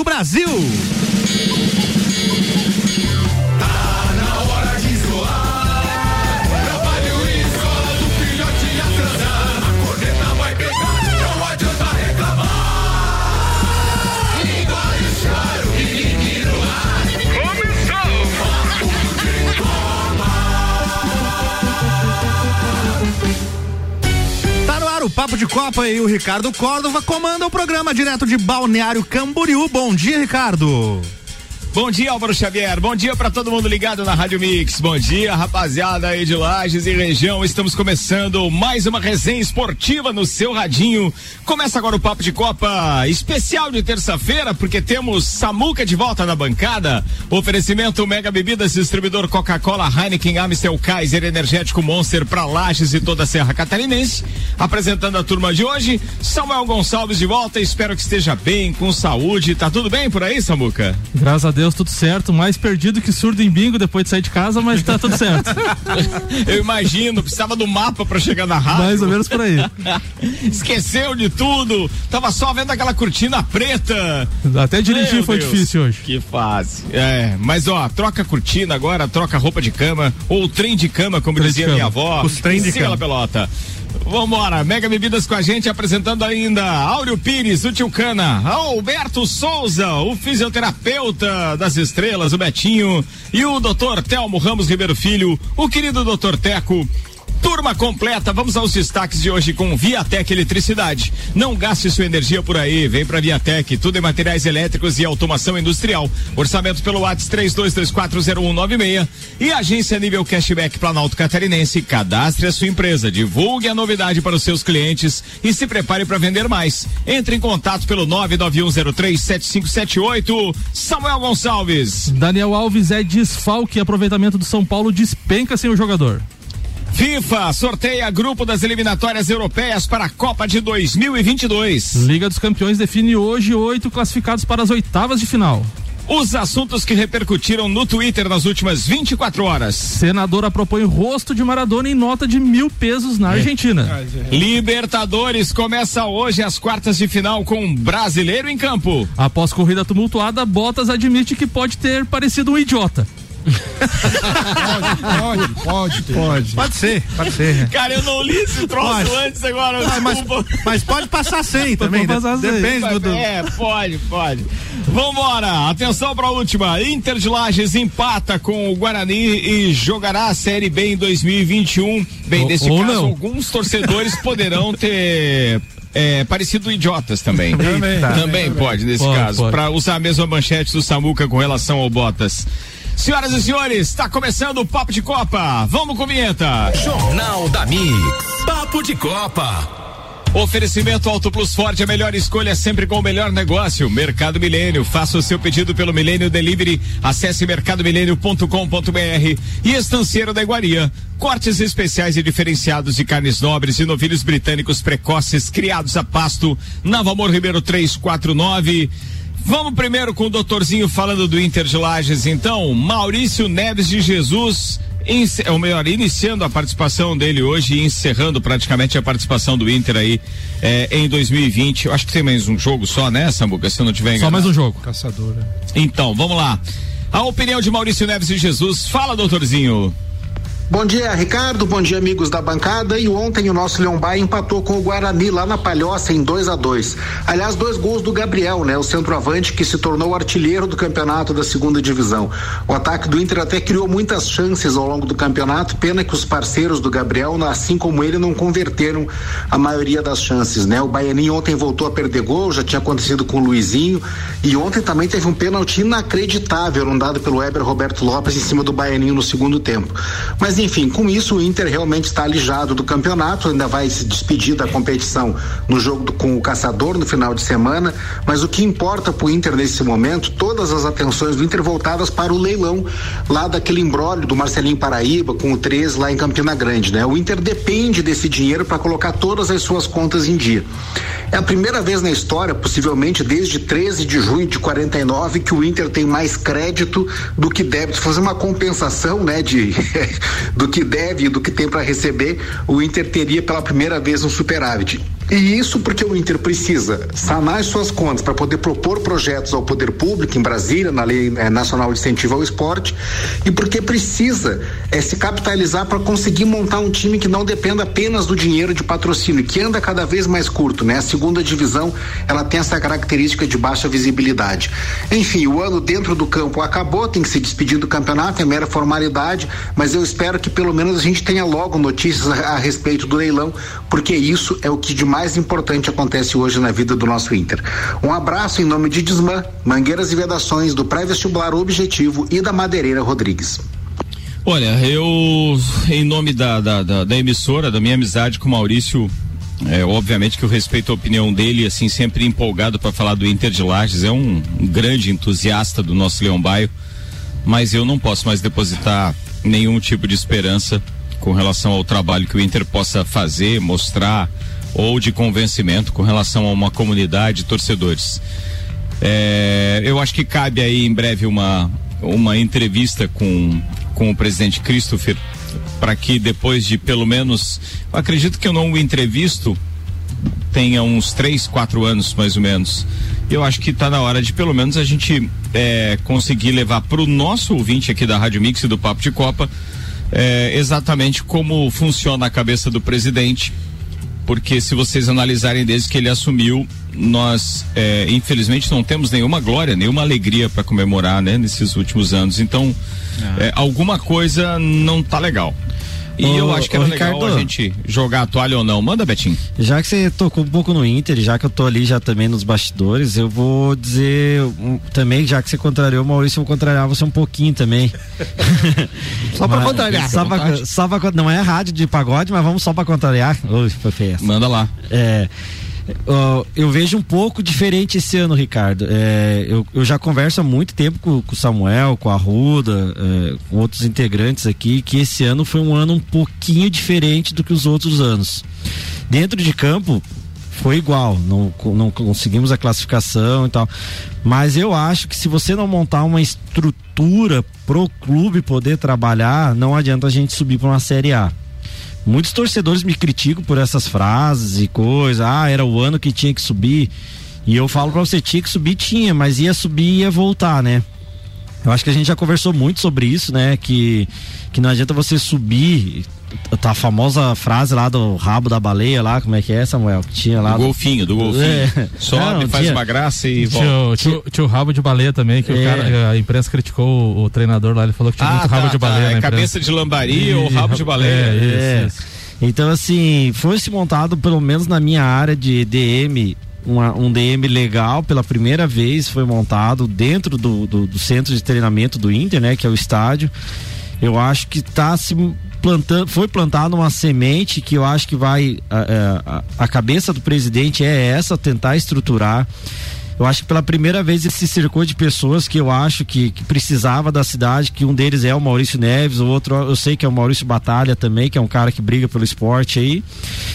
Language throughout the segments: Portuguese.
do Brasil. Copa e o Ricardo Córdova comanda o programa direto de Balneário Camboriú. Bom dia, Ricardo. Bom dia, Álvaro Xavier. Bom dia para todo mundo ligado na Rádio Mix. Bom dia, rapaziada aí de Lages e região. Estamos começando mais uma resenha esportiva no seu radinho. Começa agora o Papo de Copa especial de terça-feira, porque temos Samuca de volta na bancada. Oferecimento Mega Bebidas, distribuidor Coca-Cola, Heineken, Amstel, Kaiser, Energético Monster para Lages e toda a Serra Catarinense. Apresentando a turma de hoje, Samuel Gonçalves de volta. Espero que esteja bem, com saúde. Tá tudo bem por aí, Samuca? Graças a Deus Deus, tudo certo. Mais perdido que surdo em bingo depois de sair de casa, mas tá tudo certo. Eu imagino, precisava do mapa para chegar na rádio. Mais ou menos por aí. Esqueceu de tudo. Tava só vendo aquela cortina preta. Até dirigir Meu foi Deus, difícil hoje. Que fácil. É, mas ó, troca cortina agora, troca roupa de cama, ou trem de cama, como trem dizia minha avó. Os trem de cama. pelota. Vambora, Mega Bebidas com a gente, apresentando ainda Áureo Pires, o Tio Cana, Alberto Souza, o fisioterapeuta das estrelas, o Betinho, e o doutor Telmo Ramos Ribeiro Filho, o querido doutor Teco, Turma completa, vamos aos destaques de hoje com Viatec Eletricidade. Não gaste sua energia por aí, vem pra Viatec, tudo em materiais elétricos e automação industrial. Orçamento pelo WhatsApp 32240196 e agência nível cashback Planalto Catarinense. Cadastre a sua empresa, divulgue a novidade para os seus clientes e se prepare para vender mais. Entre em contato pelo 991037578. Samuel Gonçalves. Daniel Alves é desfalque, aproveitamento do São Paulo despenca sem o jogador. FIFA sorteia grupo das eliminatórias europeias para a Copa de 2022. Liga dos Campeões define hoje oito classificados para as oitavas de final. Os assuntos que repercutiram no Twitter nas últimas 24 horas. Senadora propõe rosto de Maradona em nota de mil pesos na Argentina. Libertadores começa hoje as quartas de final com um brasileiro em campo. Após corrida tumultuada, Bottas admite que pode ter parecido um idiota pode, pode, pode, pode. ser, pode ser. Cara, eu não li esse troço pode. antes agora. Ah, mas, mas, pode passar sem também. Pode passar sem. Depende do, do, É, pode, pode. Vambora, atenção pra última. Inter de Lages empata com o Guarani e jogará a Série B em 2021. Bem, nesse caso, não. alguns torcedores poderão ter é, parecido idiotas também. também, também pode, nesse pode, caso. Para usar a mesma manchete do Samuca com relação ao Botas. Senhoras e senhores, está começando o Papo de Copa. Vamos com vinheta. Jornal da Mix. Papo de Copa. Oferecimento Auto Plus Forte, a melhor escolha sempre com o melhor negócio. Mercado Milênio, faça o seu pedido pelo Milênio Delivery, acesse mercadomilênio.com.br e Estanceiro da Iguaria. Cortes especiais e diferenciados de carnes nobres e novilhos britânicos precoces criados a pasto. Nova Amor Ribeiro 349. Vamos primeiro com o doutorzinho falando do Inter de Lages, então. Maurício Neves de Jesus, ou melhor, iniciando a participação dele hoje e encerrando praticamente a participação do Inter aí é, em 2020. Eu acho que tem mais um jogo só, né, Sambuca? Se eu não tiver enganado. Só mais um jogo. Caçadora. Então, vamos lá. A opinião de Maurício Neves de Jesus. Fala, doutorzinho. Bom dia, Ricardo. Bom dia, amigos da bancada. E ontem o nosso Baia empatou com o Guarani lá na Palhoça em 2 a 2 Aliás, dois gols do Gabriel, né? O centroavante que se tornou artilheiro do campeonato da segunda divisão. O ataque do Inter até criou muitas chances ao longo do campeonato. Pena que os parceiros do Gabriel, assim como ele, não converteram a maioria das chances, né? O Baianinho ontem voltou a perder gol, já tinha acontecido com o Luizinho. E ontem também teve um pênalti inacreditável, um dado pelo Weber Roberto Lopes em cima do Baianinho no segundo tempo. Mas enfim, com isso o Inter realmente está alijado do campeonato, ainda vai se despedir da competição no jogo com o Caçador no final de semana, mas o que importa para o Inter nesse momento, todas as atenções do Inter voltadas para o leilão lá daquele embrólio do Marcelinho Paraíba com o 13 lá em Campina Grande, né? O Inter depende desse dinheiro para colocar todas as suas contas em dia. É a primeira vez na história, possivelmente desde 13 de junho de 49, que o Inter tem mais crédito do que débito. Fazer uma compensação, né, de do que deve e do que tem para receber, o Inter teria pela primeira vez um superávit. E isso porque o Inter precisa sanar as suas contas para poder propor projetos ao poder público em Brasília, na Lei eh, Nacional de Incentivo ao Esporte, e porque precisa eh, se capitalizar para conseguir montar um time que não dependa apenas do dinheiro de patrocínio, que anda cada vez mais curto, né? A segunda divisão, ela tem essa característica de baixa visibilidade. Enfim, o ano dentro do campo acabou, tem que se despedir do campeonato, é mera formalidade, mas eu espero que pelo menos a gente tenha logo notícias a, a respeito do leilão, porque isso é o que de mais importante acontece hoje na vida do nosso Inter. Um abraço em nome de Desmã, Mangueiras e Vedações, do pré-vestibular Objetivo e da Madeireira Rodrigues. Olha, eu, em nome da, da, da, da emissora, da minha amizade com o Maurício, é, obviamente que eu respeito a opinião dele, assim, sempre empolgado para falar do Inter de Lages, é um, um, grande entusiasta do nosso Leão Baio, mas eu não posso mais depositar nenhum tipo de esperança com relação ao trabalho que o Inter possa fazer, mostrar, ou de convencimento com relação a uma comunidade de torcedores. É, eu acho que cabe aí em breve uma, uma entrevista com, com o presidente Christopher para que depois de pelo menos, acredito que eu não o entrevisto tenha uns três, quatro anos mais ou menos. Eu acho que está na hora de pelo menos a gente é, conseguir levar para o nosso ouvinte aqui da Rádio Mix e do Papo de Copa é, exatamente como funciona a cabeça do presidente, porque se vocês analisarem desde que ele assumiu, nós é, infelizmente não temos nenhuma glória, nenhuma alegria para comemorar, né, nesses últimos anos. Então, ah. é, alguma coisa não tá legal. E ô, eu acho que era legal Ricardo, a gente jogar a toalha ou não. Manda, Betinho. Já que você tocou um pouco no Inter, já que eu tô ali já também nos bastidores, eu vou dizer um, também, já que você contrariou o Maurício, eu vou contrariar você um pouquinho também. só pra contrariar. Só pra, só pra, não é rádio de pagode, mas vamos só pra contrariar. Ui, foi feio Manda lá. É. Uh, eu vejo um pouco diferente esse ano, Ricardo. É, eu, eu, já converso há muito tempo com, o Samuel, com a Ruda, é, com outros integrantes aqui, que esse ano foi um ano um pouquinho diferente do que os outros anos. Dentro de campo, foi igual, não, não conseguimos a classificação e tal. Mas eu acho que se você não montar uma estrutura pro clube poder trabalhar, não adianta a gente subir para uma Série A. Muitos torcedores me criticam por essas frases e coisas. Ah, era o ano que tinha que subir. E eu falo para você, tinha que subir, tinha, mas ia subir e ia voltar, né? Eu acho que a gente já conversou muito sobre isso, né? Que, que não adianta você subir. Tá a famosa frase lá do rabo da baleia lá, como é que é, Samuel? Que tinha lá. Do, do... golfinho, do golfinho. É. Sobe, não, faz tinha... uma graça e volta. Tinha, tinha, o rabo de baleia também, que é. o cara, a imprensa criticou o, o, treinador lá, ele falou que tinha ah, muito tá, rabo de tá. baleia. É cabeça de lambaria ou rabo de baleia. É, é, isso, isso. Então, assim, foi-se montado, pelo menos na minha área de DM, uma, um DM legal pela primeira vez foi montado dentro do, do, do, centro de treinamento do Inter, né? Que é o estádio. Eu acho que está se plantando, foi plantada uma semente que eu acho que vai a, a, a cabeça do presidente é essa, tentar estruturar eu acho que pela primeira vez ele se cercou de pessoas que eu acho que, que precisava da cidade, que um deles é o Maurício Neves, o outro eu sei que é o Maurício Batalha também, que é um cara que briga pelo esporte aí.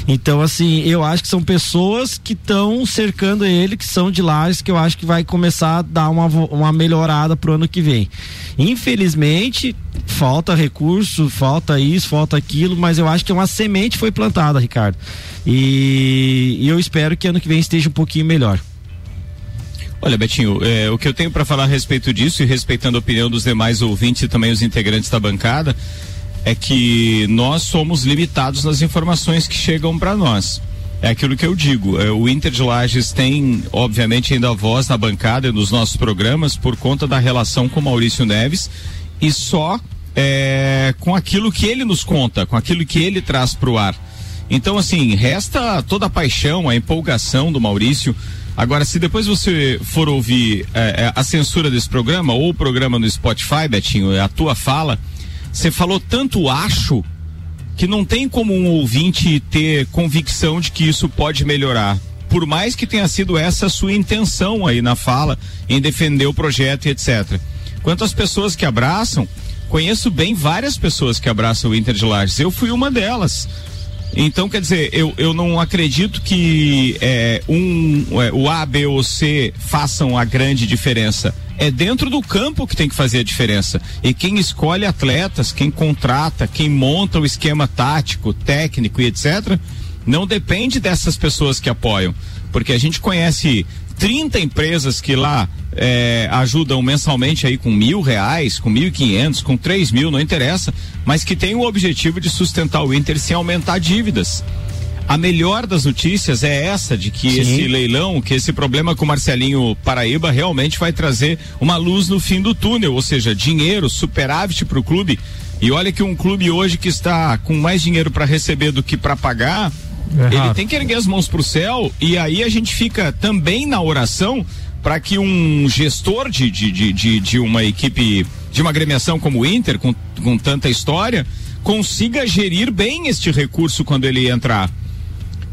Então, assim, eu acho que são pessoas que estão cercando ele, que são de lares, que eu acho que vai começar a dar uma, uma melhorada pro ano que vem. Infelizmente, falta recurso, falta isso, falta aquilo, mas eu acho que uma semente foi plantada, Ricardo. E, e eu espero que ano que vem esteja um pouquinho melhor. Olha, Betinho, é, o que eu tenho para falar a respeito disso e respeitando a opinião dos demais ouvintes e também os integrantes da bancada é que nós somos limitados nas informações que chegam para nós. É aquilo que eu digo. É, o Inter de Lages tem, obviamente, ainda voz na bancada e nos nossos programas por conta da relação com Maurício Neves e só é, com aquilo que ele nos conta, com aquilo que ele traz para o ar. Então, assim, resta toda a paixão, a empolgação do Maurício Agora, se depois você for ouvir é, é, a censura desse programa ou o programa no Spotify, Betinho, é a tua fala, você falou tanto acho que não tem como um ouvinte ter convicção de que isso pode melhorar. Por mais que tenha sido essa sua intenção aí na fala, em defender o projeto e etc. Quanto às pessoas que abraçam, conheço bem várias pessoas que abraçam o Inter de Lages. Eu fui uma delas. Então, quer dizer, eu, eu não acredito que é, um, é, o A, B ou C façam a grande diferença. É dentro do campo que tem que fazer a diferença. E quem escolhe atletas, quem contrata, quem monta o esquema tático, técnico e etc., não depende dessas pessoas que apoiam, porque a gente conhece 30 empresas que lá é, ajudam mensalmente aí com mil reais, com mil e quinhentos, com três mil, não interessa, mas que tem o objetivo de sustentar o Inter sem aumentar dívidas. A melhor das notícias é essa, de que Sim. esse leilão, que esse problema com Marcelinho Paraíba realmente vai trazer uma luz no fim do túnel, ou seja, dinheiro, superávit para o clube. E olha que um clube hoje que está com mais dinheiro para receber do que para pagar, é ele tem que erguer as mãos para o céu e aí a gente fica também na oração para que um gestor de, de, de, de, de uma equipe, de uma agremiação como o Inter, com, com tanta história, consiga gerir bem este recurso quando ele entrar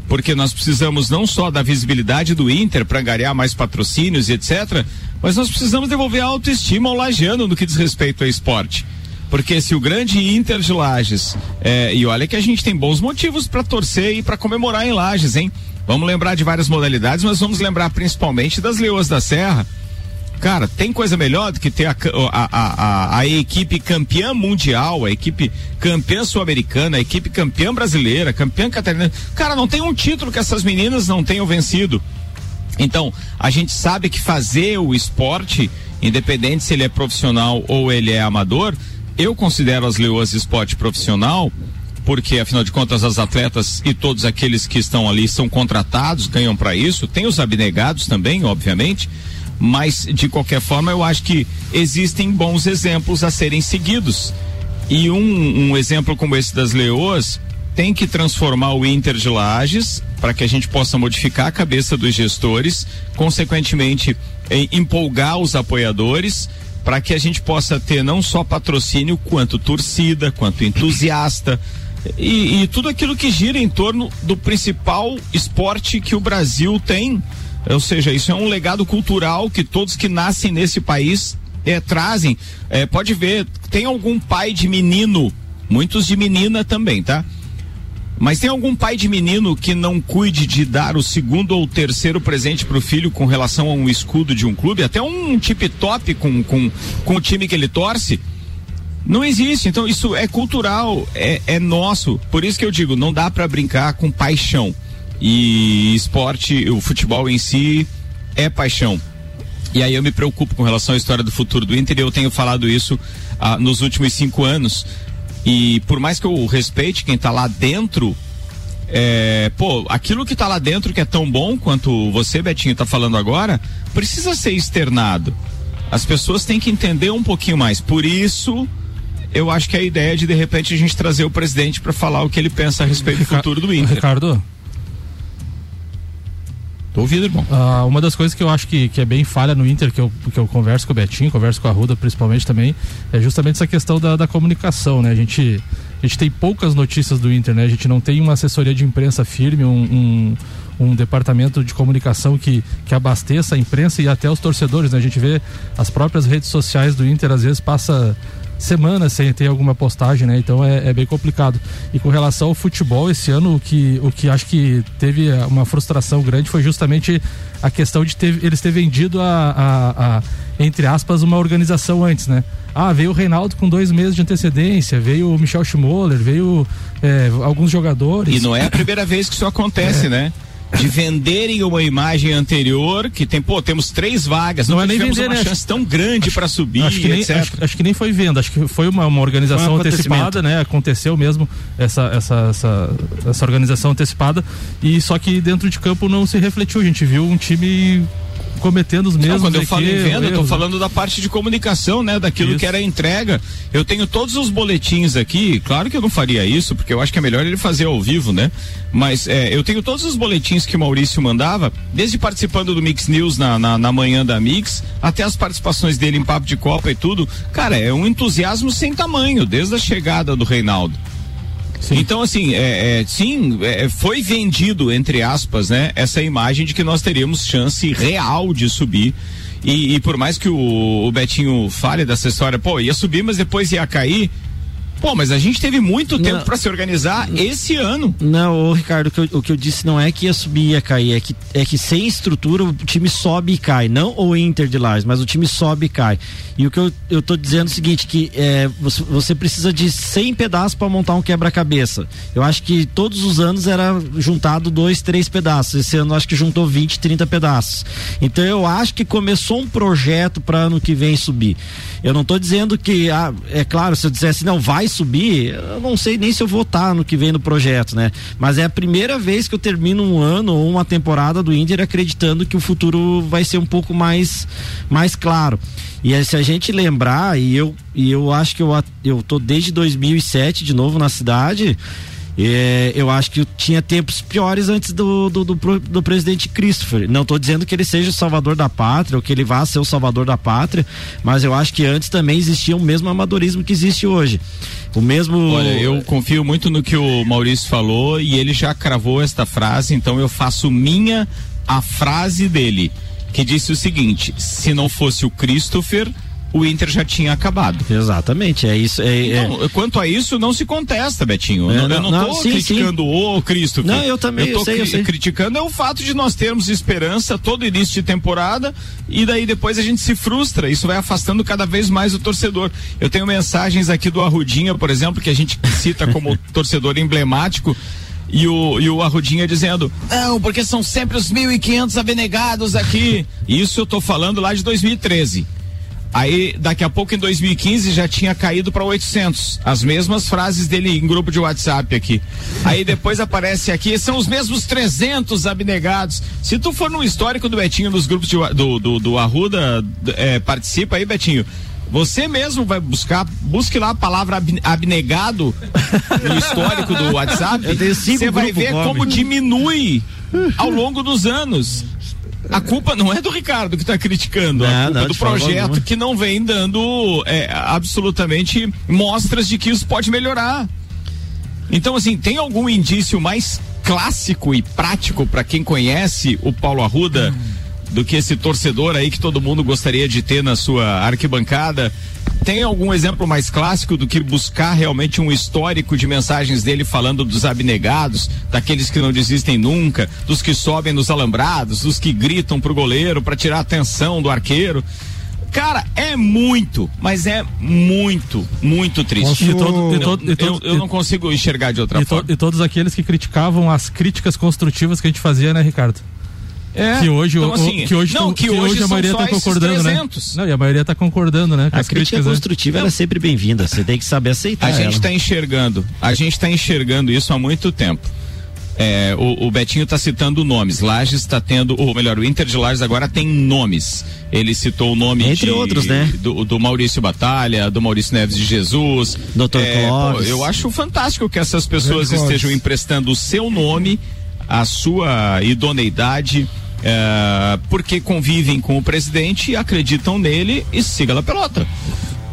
porque nós precisamos não só da visibilidade do Inter para angariar mais patrocínios e etc., mas nós precisamos devolver a autoestima ao Lajano no que diz respeito ao esporte. Porque se o grande Inter de Lages, é, e olha que a gente tem bons motivos para torcer e para comemorar em Lages, hein? Vamos lembrar de várias modalidades, mas vamos lembrar principalmente das Leoas da Serra. Cara, tem coisa melhor do que ter a, a, a, a equipe campeã mundial, a equipe campeã sul-americana, a equipe campeã brasileira, campeã catarinense. Cara, não tem um título que essas meninas não tenham vencido. Então, a gente sabe que fazer o esporte, independente se ele é profissional ou ele é amador, eu considero as leoas esporte profissional, porque afinal de contas as atletas e todos aqueles que estão ali são contratados, ganham para isso. Tem os abnegados também, obviamente mas de qualquer forma eu acho que existem bons exemplos a serem seguidos. E um, um exemplo como esse das Leoas tem que transformar o Inter de Lages para que a gente possa modificar a cabeça dos gestores, consequentemente empolgar os apoiadores para que a gente possa ter não só patrocínio quanto torcida, quanto entusiasta e, e tudo aquilo que gira em torno do principal esporte que o Brasil tem ou seja, isso é um legado cultural que todos que nascem nesse país é, trazem. É, pode ver, tem algum pai de menino, muitos de menina também, tá? Mas tem algum pai de menino que não cuide de dar o segundo ou terceiro presente para o filho com relação a um escudo de um clube, até um tip top com, com, com o time que ele torce? Não existe. Então isso é cultural, é, é nosso. Por isso que eu digo, não dá para brincar com paixão. E esporte, o futebol em si é paixão. E aí eu me preocupo com relação à história do futuro do Inter e eu tenho falado isso ah, nos últimos cinco anos. E por mais que eu respeite quem está lá dentro, é, pô, aquilo que está lá dentro que é tão bom quanto você, Betinho, está falando agora, precisa ser externado. As pessoas têm que entender um pouquinho mais. Por isso, eu acho que a ideia de de repente a gente trazer o presidente para falar o que ele pensa a respeito do futuro do Inter. Ricardo, Tô ouvindo, irmão. Ah, uma das coisas que eu acho que, que é bem falha no Inter, que eu, que eu converso com o Betinho, converso com a Ruda principalmente também, é justamente essa questão da, da comunicação, né? A gente, a gente tem poucas notícias do Inter, né? A gente não tem uma assessoria de imprensa firme, um, um, um departamento de comunicação que, que abasteça a imprensa e até os torcedores, né? A gente vê as próprias redes sociais do Inter, às vezes passa semanas sem ter alguma postagem, né? Então é, é, bem complicado. E com relação ao futebol, esse ano o que, o que acho que teve uma frustração grande foi justamente a questão de ter, eles ter vendido a, a, a, entre aspas, uma organização antes, né? Ah, veio o Reinaldo com dois meses de antecedência, veio o Michel Schmoller, veio é, alguns jogadores. E não é a primeira vez que isso acontece, é. né? De venderem uma imagem anterior que tem, pô, temos três vagas, não, não é nem vender, uma né? chance tão grande para subir, acho que, nem, acho, acho, que nem foi venda, acho que foi uma, uma organização um antecipada, né? Aconteceu mesmo essa, essa, essa, essa organização antecipada e só que dentro de campo não se refletiu, a gente viu um time cometendo os mesmos. Não, quando eu falo em venda, eu tô falando da parte de comunicação, né? Daquilo isso. que era entrega. Eu tenho todos os boletins aqui, claro que eu não faria isso, porque eu acho que é melhor ele fazer ao vivo, né? Mas é, eu tenho todos os boletins que o Maurício mandava, desde participando do Mix News na, na, na manhã da Mix, até as participações dele em Papo de Copa e tudo. Cara, é um entusiasmo sem tamanho, desde a chegada do Reinaldo. Sim. Então, assim, é, é, sim, é, foi vendido, entre aspas, né, essa imagem de que nós teríamos chance real de subir. E, e por mais que o, o, Betinho fale dessa história, pô, ia subir, mas depois ia cair. Pô, mas a gente teve muito tempo para se organizar esse ano. Não, ô, Ricardo, o que, eu, o que, eu, disse não é que ia subir e ia cair, é que, é que sem estrutura o time sobe e cai. Não o Inter de Lages, mas o time sobe e cai. E o que eu, eu tô dizendo é o seguinte, que é, você, você precisa de 100 pedaços para montar um quebra-cabeça. Eu acho que todos os anos era juntado dois, três pedaços. Esse ano eu acho que juntou 20, 30 pedaços. Então eu acho que começou um projeto para ano que vem subir. Eu não tô dizendo que, ah, é claro, se eu dissesse, não, vai subir, eu não sei nem se eu vou estar no que vem no projeto, né? Mas é a primeira vez que eu termino um ano ou uma temporada do Inter acreditando que o futuro vai ser um pouco mais, mais claro. E se a gente lembrar, e eu, e eu acho que eu, eu tô desde 2007 de novo na cidade, é, eu acho que tinha tempos piores antes do, do, do, do presidente Christopher. Não estou dizendo que ele seja o salvador da pátria ou que ele vá ser o salvador da pátria, mas eu acho que antes também existia o mesmo amadorismo que existe hoje. O mesmo. Olha, eu confio muito no que o Maurício falou e ele já cravou esta frase, então eu faço minha a frase dele, que disse o seguinte: se não fosse o Christopher o Inter já tinha acabado. Exatamente, é isso. É, então, é... Quanto a isso, não se contesta, Betinho. É, não, eu não estou criticando sim. o Cristo. Não, eu também eu tô sei, cri eu sei. criticando é o fato de nós termos esperança todo início de temporada e daí depois a gente se frustra. Isso vai afastando cada vez mais o torcedor. Eu tenho mensagens aqui do Arrudinha, por exemplo, que a gente cita como torcedor emblemático. E o, e o Arrudinha dizendo, não, porque são sempre os 1.500 abnegados aqui. Isso eu tô falando lá de 2013. Aí, daqui a pouco, em 2015, já tinha caído para 800. As mesmas frases dele em grupo de WhatsApp aqui. Aí depois aparece aqui, são os mesmos 300 abnegados. Se tu for no histórico do Betinho, nos grupos de, do, do, do Arruda, é, participa aí, Betinho. Você mesmo vai buscar, busque lá a palavra abnegado no histórico do WhatsApp. Você vai ver como diminui ao longo dos anos. A culpa não é do Ricardo que está criticando, não, a culpa não, é do projeto que não vem dando é, absolutamente mostras de que isso pode melhorar. Então, assim, tem algum indício mais clássico e prático para quem conhece o Paulo Arruda? Hum do que esse torcedor aí que todo mundo gostaria de ter na sua arquibancada. Tem algum exemplo mais clássico do que buscar realmente um histórico de mensagens dele falando dos abnegados, daqueles que não desistem nunca, dos que sobem nos alambrados, dos que gritam pro goleiro para tirar a atenção do arqueiro? Cara, é muito, mas é muito, muito triste. E todo, e todo, e todo, eu, eu, não consigo enxergar de outra forma. e todos aqueles que criticavam as críticas construtivas que a gente fazia, né, Ricardo? É, que hoje, então, assim, que hoje, não, que, que hoje, hoje a maioria está concordando, né? Não, e a maioria está concordando, né? a crítica críticas, construtiva né? é sempre bem-vinda, você tem que saber aceitar. A gente está enxergando, a gente está enxergando isso há muito tempo. É, o, o, Betinho está citando nomes. Lages está tendo, ou melhor, o Inter de Lages agora tem nomes. Ele citou o nome entre de, outros, né? Do, do, Maurício Batalha, do Maurício Neves de Jesus. Doutor é, Clóvis. Eu acho fantástico que essas pessoas estejam emprestando o seu nome, a sua idoneidade é, porque convivem com o presidente, acreditam nele e siga a pelota.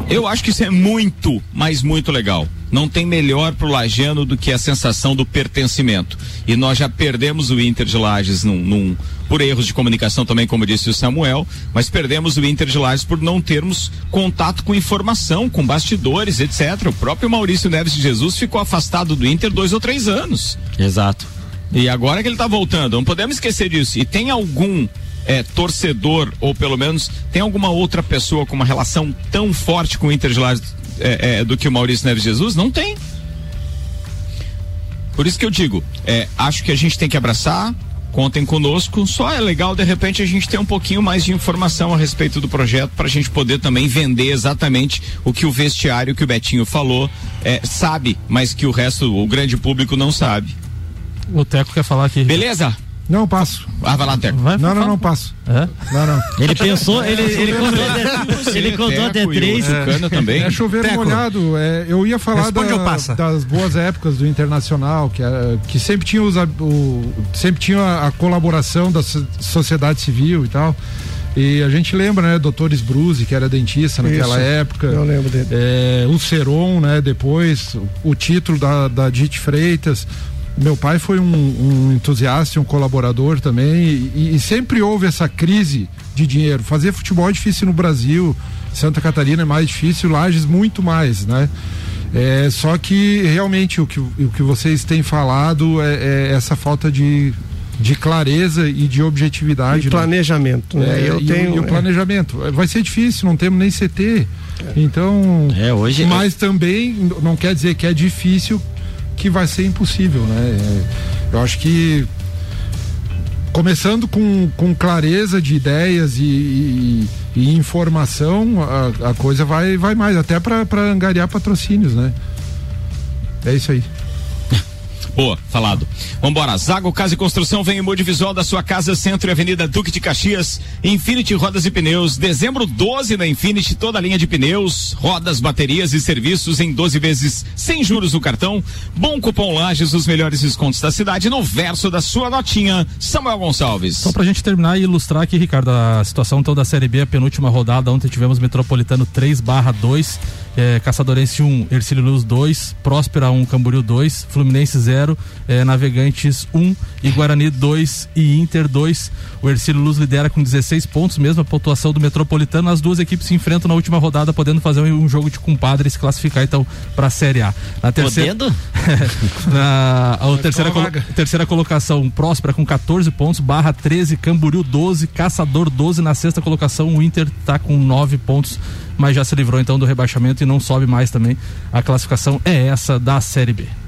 Eu acho que isso é muito, mas muito legal. Não tem melhor pro Lajano do que a sensação do pertencimento. E nós já perdemos o Inter de Lages num, num, por erros de comunicação também, como disse o Samuel, mas perdemos o Inter de Lages por não termos contato com informação, com bastidores, etc. O próprio Maurício Neves de Jesus ficou afastado do Inter dois ou três anos. Exato. E agora que ele está voltando, não podemos esquecer disso. E tem algum é, torcedor, ou pelo menos tem alguma outra pessoa com uma relação tão forte com o Inter de Lages é, é, do que o Maurício Neves Jesus? Não tem. Por isso que eu digo, é, acho que a gente tem que abraçar, contem conosco. Só é legal, de repente, a gente ter um pouquinho mais de informação a respeito do projeto para a gente poder também vender exatamente o que o vestiário que o Betinho falou é, sabe, mas que o resto, o grande público não sabe. O Teco quer falar aqui. Beleza? Não, passo. Ah, vai lá, Teco. Vai, não, não, não, passo. É? Não, não. Ele pensou, ele, ele contou até, ele contou até três. É, também. É chover Teco. molhado. É, eu ia falar da, das boas épocas do Internacional, que, é, que sempre tinha, os, o, sempre tinha a colaboração da sociedade civil e tal. E a gente lembra, né, doutores Bruce, que era dentista naquela Isso, época. Eu lembro dele. É, o Seron, né, depois, o título da, da Dite Freitas. Meu pai foi um, um entusiasta, um colaborador também, e, e, sempre houve essa crise de dinheiro. Fazer futebol é difícil no Brasil, Santa Catarina é mais difícil, Lages muito mais, né? É, só que realmente o que, o que vocês têm falado é, é essa falta de, de clareza e de objetividade. E né? planejamento, né? É, eu e, tenho, o, e o é. planejamento. Vai ser difícil, não temos nem CT. Então. É, hoje. Mas também não quer dizer que é difícil que vai ser impossível, né? É, eu acho que começando com, com clareza de ideias e, e, e informação, a, a, coisa vai, vai mais, até para angariar patrocínios, né? É isso aí. Boa, falado. Vambora. Zago Casa e Construção vem em Modivisual da sua casa, Centro e Avenida Duque de Caxias. Infinity Rodas e Pneus. Dezembro 12 na Infinity, toda a linha de pneus, rodas, baterias e serviços em 12 vezes sem juros no cartão. Bom cupom Lages, os melhores descontos da cidade no verso da sua notinha. Samuel Gonçalves. Só pra gente terminar e ilustrar aqui, Ricardo, a situação toda da Série B, a penúltima rodada. Ontem tivemos Metropolitano 3 barra 2 é, Caçadorense 1, Ercílio Luz 2, Próspera 1, Camboriú 2, Fluminense 0, é, Navegantes 1 e Guarani 2 e Inter 2. O Ercílio Luz lidera com 16 pontos, mesmo a pontuação do Metropolitano. As duas equipes se enfrentam na última rodada, podendo fazer um, um jogo de compadre e se classificar então para a Série A. Na terceira, na a, a terceira, colo, terceira colocação, Próspera com 14 pontos, Barra 13, Camboriú 12, Caçador 12 na sexta colocação. O Inter está com 9 pontos mas já se livrou então do rebaixamento e não sobe mais também. A classificação é essa da Série B.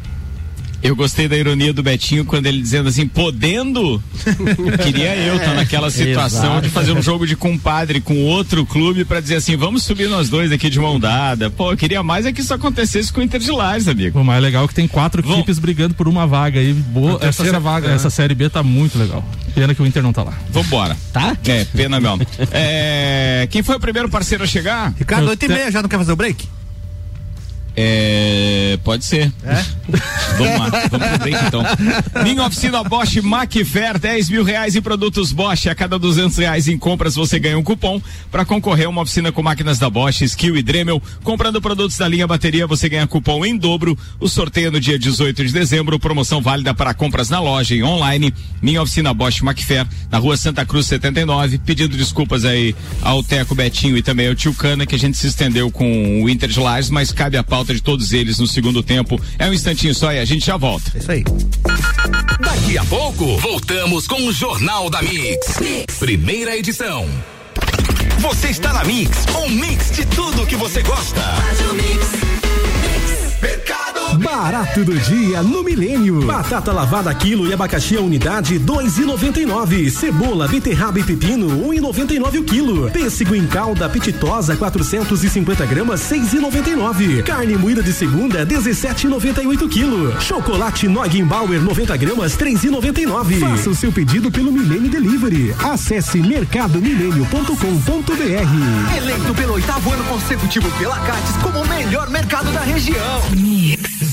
Eu gostei da ironia do Betinho quando ele dizendo assim, podendo, queria eu estar tá naquela situação Exato. de fazer um jogo de compadre com outro clube para dizer assim, vamos subir nós dois aqui de mão dada. Pô, eu queria mais é que isso acontecesse com o Inter de Lages, amigo. O mais legal é que tem quatro Vão... equipes brigando por uma vaga aí. Boa, essa, vaga, essa né? série B tá muito legal. Pena que o Inter não tá lá. Vambora. Tá? É, pena mesmo. é, quem foi o primeiro parceiro a chegar? Ricardo, oito e meia, já não quer fazer o break? É, pode ser. É? vamos lá, vamos pro break então. Minha oficina Bosch Macfair, 10 mil reais em produtos Bosch. A cada 200 reais em compras você ganha um cupom para concorrer a uma oficina com máquinas da Bosch, Skill e Dremel. Comprando produtos da linha bateria você ganha cupom em dobro. O sorteio no dia 18 de dezembro. Promoção válida para compras na loja e online. Minha oficina Bosch Macfair, na rua Santa Cruz 79. Pedindo desculpas aí ao Teco Betinho e também ao Tio Cana que a gente se estendeu com o Inter de Lages, mas cabe a pauta falta de todos eles no segundo tempo. É um instantinho só e a gente já volta. É isso aí. Daqui a pouco, voltamos com o Jornal da mix. mix. Primeira edição. Você está na Mix, um mix de tudo que você gosta. Faz o mix. Barato do dia no Milênio. Batata lavada quilo e abacaxi a unidade dois e noventa e nove. Cebola, beterraba e pepino um e noventa e nove o quilo. Pêssego em calda pititosa 450 gramas seis e noventa e nove. Carne moída de segunda dezessete e noventa e oito quilo. Chocolate Neugenbauer 90 gramas três e noventa e nove. Faça o seu pedido pelo Milênio Delivery. Acesse mercadomilênio.com.br. Eleito pelo oitavo ano consecutivo pela Cates como o melhor mercado da região. Mix.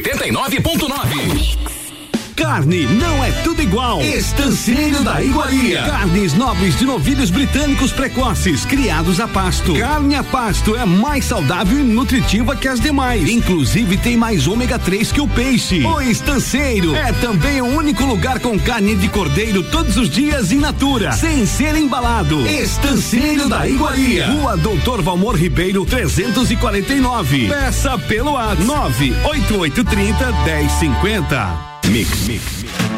89.9. Carne não é tudo igual. Estanceiro da Iguaria. Carnes nobres de novilhos britânicos precoces, criados a pasto. Carne a pasto é mais saudável e nutritiva que as demais. Inclusive tem mais ômega 3 que o peixe. O Estanceiro é também o único lugar com carne de cordeiro todos os dias in natura, sem ser embalado. Estanceiro da Iguaria. Rua Doutor Valmor Ribeiro 349. Peça pelo ar 98830 1050. Mix. Mix.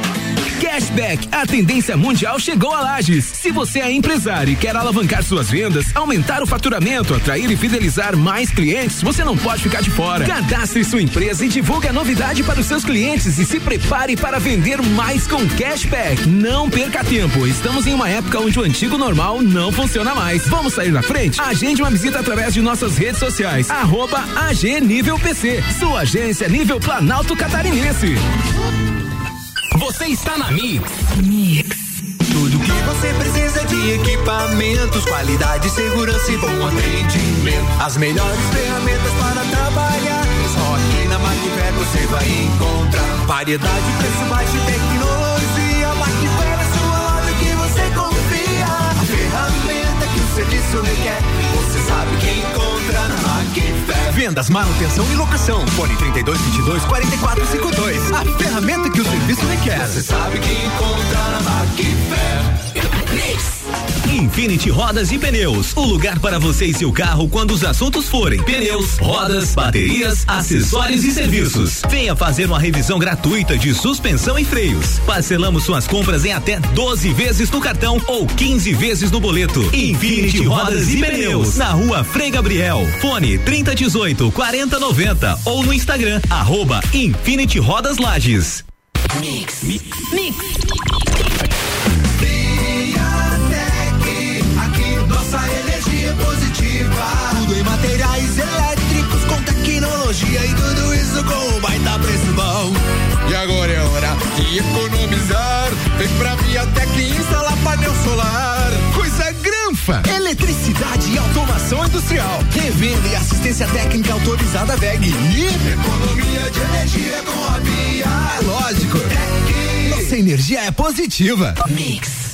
Cashback, a tendência mundial chegou a Lages. Se você é empresário e quer alavancar suas vendas, aumentar o faturamento, atrair e fidelizar mais clientes, você não pode ficar de fora. Cadastre sua empresa e divulgue a novidade para os seus clientes e se prepare para vender mais com Cashback. Não perca tempo. Estamos em uma época onde o antigo normal não funciona mais. Vamos sair na frente? Agende uma visita através de nossas redes sociais. Arroba AG Nível PC. Sua agência nível Planalto Catarinense. Você está na Mix. Mix. Tudo que você precisa de equipamentos, qualidade, segurança e bom atendimento. As melhores ferramentas para trabalhar. Só aqui na Macfer você vai encontrar variedade, preço baixo e tecnologia. Macfer é sua loja que você confia. A ferramenta que o serviço requer, você sabe que encontra na Macfer. Vendas, manutenção e locação. Fone 32 22 44 52. A ferramenta que serviço requer. Você sabe que encontra na Macfer. Infinity Rodas e Pneus, o lugar para você e seu carro quando os assuntos forem pneus, rodas, baterias, acessórios e serviços. Venha fazer uma revisão gratuita de suspensão e freios. Parcelamos suas compras em até 12 vezes no cartão ou 15 vezes no boleto. Infinity Rodas e Pneus, na rua Frei Gabriel. Fone 3018 4090 ou no Instagram, arroba Infinity Rodas Lages. Mix. Mix. Friatec, aqui nossa energia é positiva. Tudo em materiais elétricos com tecnologia e tudo isso com um baita preço bom. E agora é hora de economizar. Vem pra Viatec instalar painel solar. Eletricidade e automação industrial. Revenda e assistência técnica autorizada VEG. E economia de energia com a Via. É lógico. Nossa energia é positiva. Mix.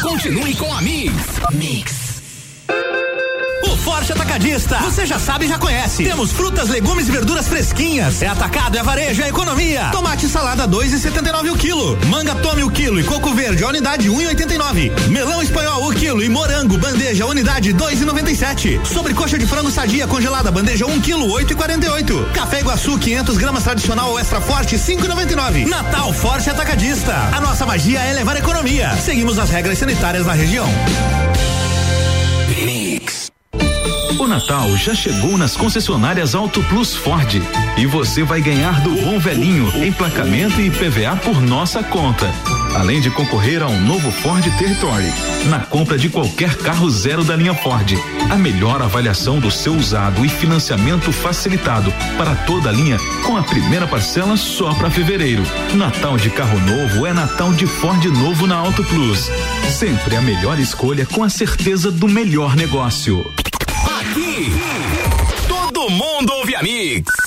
Continue com a Mix. Mix. Forte Atacadista. Você já sabe e já conhece. Temos frutas, legumes e verduras fresquinhas. É atacado, é varejo, é economia. Tomate salada 2,79 o quilo. Manga tome o quilo e coco verde a unidade 1,89. Melão espanhol o quilo e morango bandeja unidade 2,97. Sobrecoxa de frango sadia congelada bandeja 1 quilo 8,48. Café Iguaçu 500 gramas tradicional ou extra forte 5,99. Natal Forte Atacadista. A nossa magia é levar economia. Seguimos as regras sanitárias da região. O Natal já chegou nas concessionárias Auto Plus Ford e você vai ganhar do bom velhinho emplacamento e PVA por nossa conta. Além de concorrer a um novo Ford Territory na compra de qualquer carro zero da linha Ford. A melhor avaliação do seu usado e financiamento facilitado para toda a linha com a primeira parcela só para fevereiro. Natal de carro novo é Natal de Ford novo na Auto Plus. Sempre a melhor escolha com a certeza do melhor negócio. Aqui, todo mundo ouve a Mix. Mix.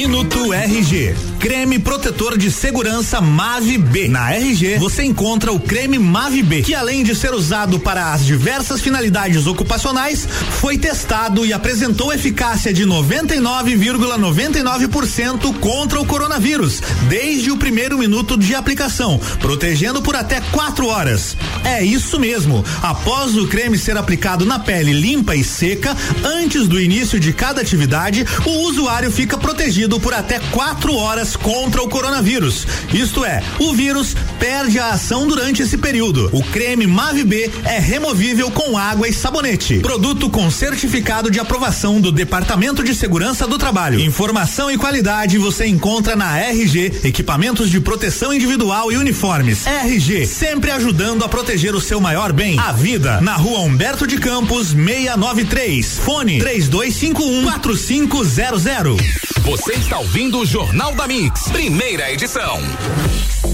Minuto RG. Creme protetor de segurança Mave B. Na RG você encontra o creme Mave B, que além de ser usado para as diversas finalidades ocupacionais, foi testado e apresentou eficácia de 99,99% contra o coronavírus, desde o primeiro minuto de aplicação, protegendo por até quatro horas. É isso mesmo. Após o creme ser aplicado na pele limpa e seca, antes do início de cada atividade, o usuário fica protegido por até quatro horas contra o coronavírus. Isto é, o vírus perde a ação durante esse período. O creme Mave B é removível com água e sabonete. Produto com certificado de aprovação do Departamento de Segurança do Trabalho. Informação e qualidade você encontra na RG, equipamentos de proteção individual e uniformes. RG, sempre ajudando a proteger o seu maior bem, a vida. Na rua Humberto de Campos, 693. Fone 3251 4500. Você está ouvindo o Jornal da Mix, primeira edição.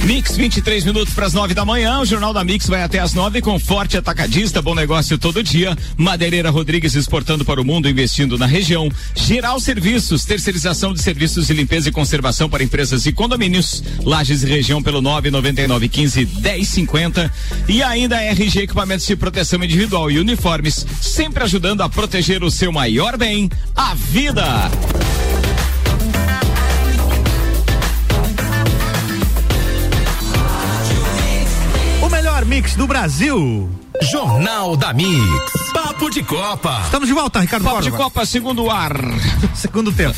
Mix, 23 minutos para as 9 da manhã. O Jornal da Mix vai até as 9 com forte atacadista, bom negócio todo dia. Madeireira Rodrigues exportando para o mundo, investindo na região. Geral Serviços, terceirização de serviços de limpeza e conservação para empresas e condomínios. Lages e região pelo 99915 1050. E ainda RG Equipamentos de Proteção Individual e Uniformes, sempre ajudando a proteger o seu maior bem, a vida. Do Brasil. Jornal da Mix. Papo de Copa. Estamos de volta, Ricardo Papo de Córdova. Copa, segundo ar. Segundo tempo.